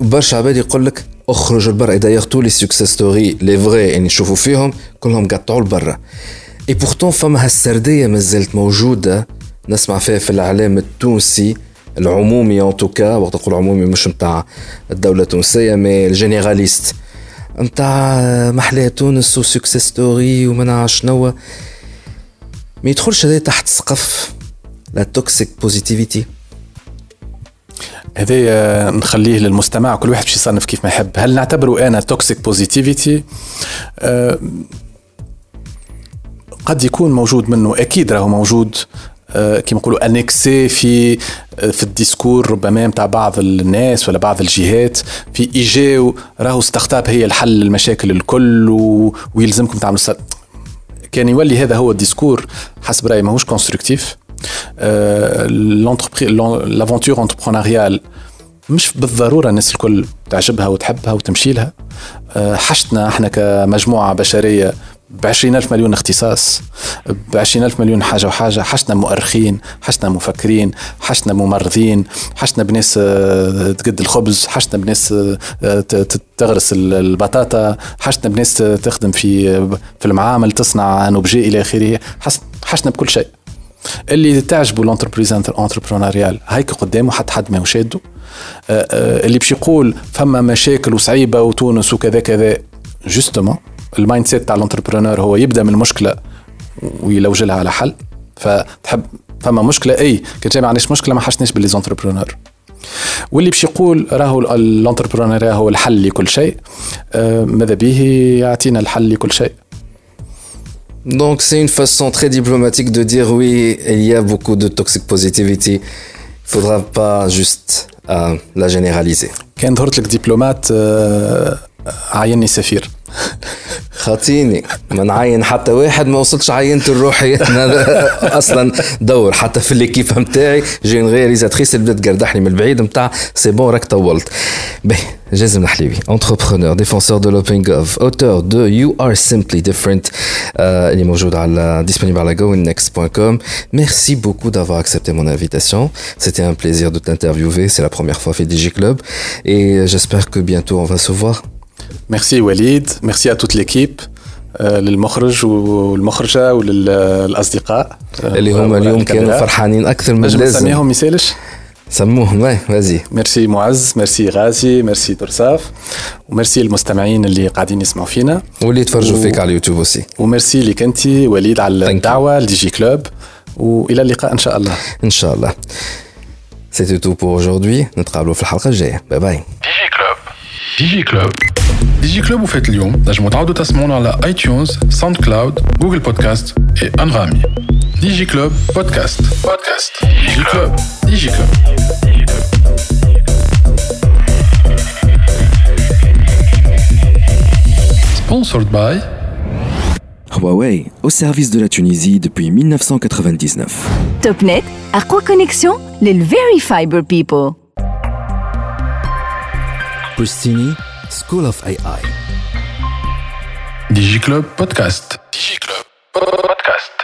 Speaker 4: برشا عباد يقول لك اخرج لبرا d'ailleurs tous les success stories les vrais اللي نشوفوا فيهم كلهم قطعوا لبرا اي بورتون فما هالسردية مازالت موجودة نسمع فيها في الإعلام التونسي العمومي ان توكا وقت نقول عمومي مش نتاع الدولة التونسية مي الجينيراليست نتاع محلاه تونس وسكسيس ستوري وما نعرف شنو. ما يدخلش هذا تحت سقف لا توكسيك بوزيتيفيتي
Speaker 6: هذا نخليه للمستمع كل واحد باش يصنف كيف ما يحب. هل نعتبره أنا توكسيك بوزيتيفيتي قد يكون موجود منه. أكيد راهو موجود. أه كما نقولوا أنكسي في أه في الديسكور ربما نتاع بعض الناس ولا بعض الجهات. في إيجاو راهو ستارت هي الحل للمشاكل الكل و... ويلزمكم تعملوا. كان يولي هذا هو الديسكور حسب رأيي ماهوش كونستركتيف لافونتور انتربرونيريال مش بالضرورة الناس الكل تعجبها وتحبها وتمشي لها. أه حشتنا إحنا كمجموعة بشرية ب ألف مليون اختصاص ب ألف مليون حاجة وحاجة حشنا مؤرخين حشنا مفكرين حشنا ممرضين حشنا بناس تقد الخبز حشنا بناس تغرس البطاطا حشنا بناس تخدم في في المعامل تصنع نوبجي إلى آخره حشنا بكل شيء. اللي تعجبه الانتربريز انتربرونيريال هيك قدامه حتى حد ما يشاده اللي باش يقول فما مشاكل وصعيبة وتونس وكذا كذا جوستومون المايند سيت تاع الانتربرونور هو يبدأ من المشكلة ويلوجلها على حل. فتحب فما مشكلة أي كان جاي ما عندناش مشكلة ما حشناش باللي زونتربرونور واللي باش يقول راهو الانتربرونور هو الحل لكل شيء. ماذا به؟ يعطينا الحل لكل شيء.
Speaker 4: Donc c'est une façon très diplomatique de dire oui, il y a beaucoup de toxic positivity. Il faudra pas juste euh, la généraliser.
Speaker 6: كان ظهرت لك دبلومات عيني سفير.
Speaker 4: خاطيني. ما نعين حتى واحد ما وصلتش عينت الروحي أنا أصلا دور. حتى في ليكيب نتاعي جي اون رياليزاتريس اللي بدات تقردحني من البعيد نتاع سي بون راك طولت. باهي جازم الحليبي entrepreneur défenseur de l'OpenGov auteur de You Are Simply Different اللي موجود على disponible على goinnext.com merci beaucoup d'avoir accepté mon invitation c'était un plaisir de t'interviewer c'est la première fois fait DigiClub et j'espère que bientôt on va se voir
Speaker 6: ميرسي وليد ميرسي ا توت ليكيب للمخرج والمخرجه وللاصدقاء
Speaker 4: اللي هما اليوم كانوا فرحانين اكثر من اللازم
Speaker 6: نسميهم يسالش
Speaker 4: سموهم واي فازي
Speaker 6: ميرسي معز ميرسي غازي ميرسي درساف وميرسي المستمعين اللي قاعدين يسمعوا فينا.
Speaker 4: واللي يتفرجوا و... فيك على اليوتيوب اوسي
Speaker 6: وميرسي لك انت وليد على الدعوة لدي جي كلوب. وإلى اللقاء إن شاء الله.
Speaker 4: ان شاء الله C'était tout pour aujourd'hui. نتقابلوا في الحلقة الجاية. باي باي.
Speaker 1: ديجي كلوب. ديجي كلوب. ديجي كلوب وفات اليوم نجموا تعاودوا تسمعونا على اي تيونز ساوند كلاود جوجل بودكاست اي انغامي ديجي كلوب بودكاست بودكاست ديجي كلوب ديجي كلوب Sponsored by
Speaker 2: Huawei, au service de la Tunisie depuis 1999.
Speaker 3: Topnet, Aqua Connexion, les Very Fiber People.
Speaker 2: Pristini, School of AI.
Speaker 1: DigiClub Podcast. DigiClub Podcast.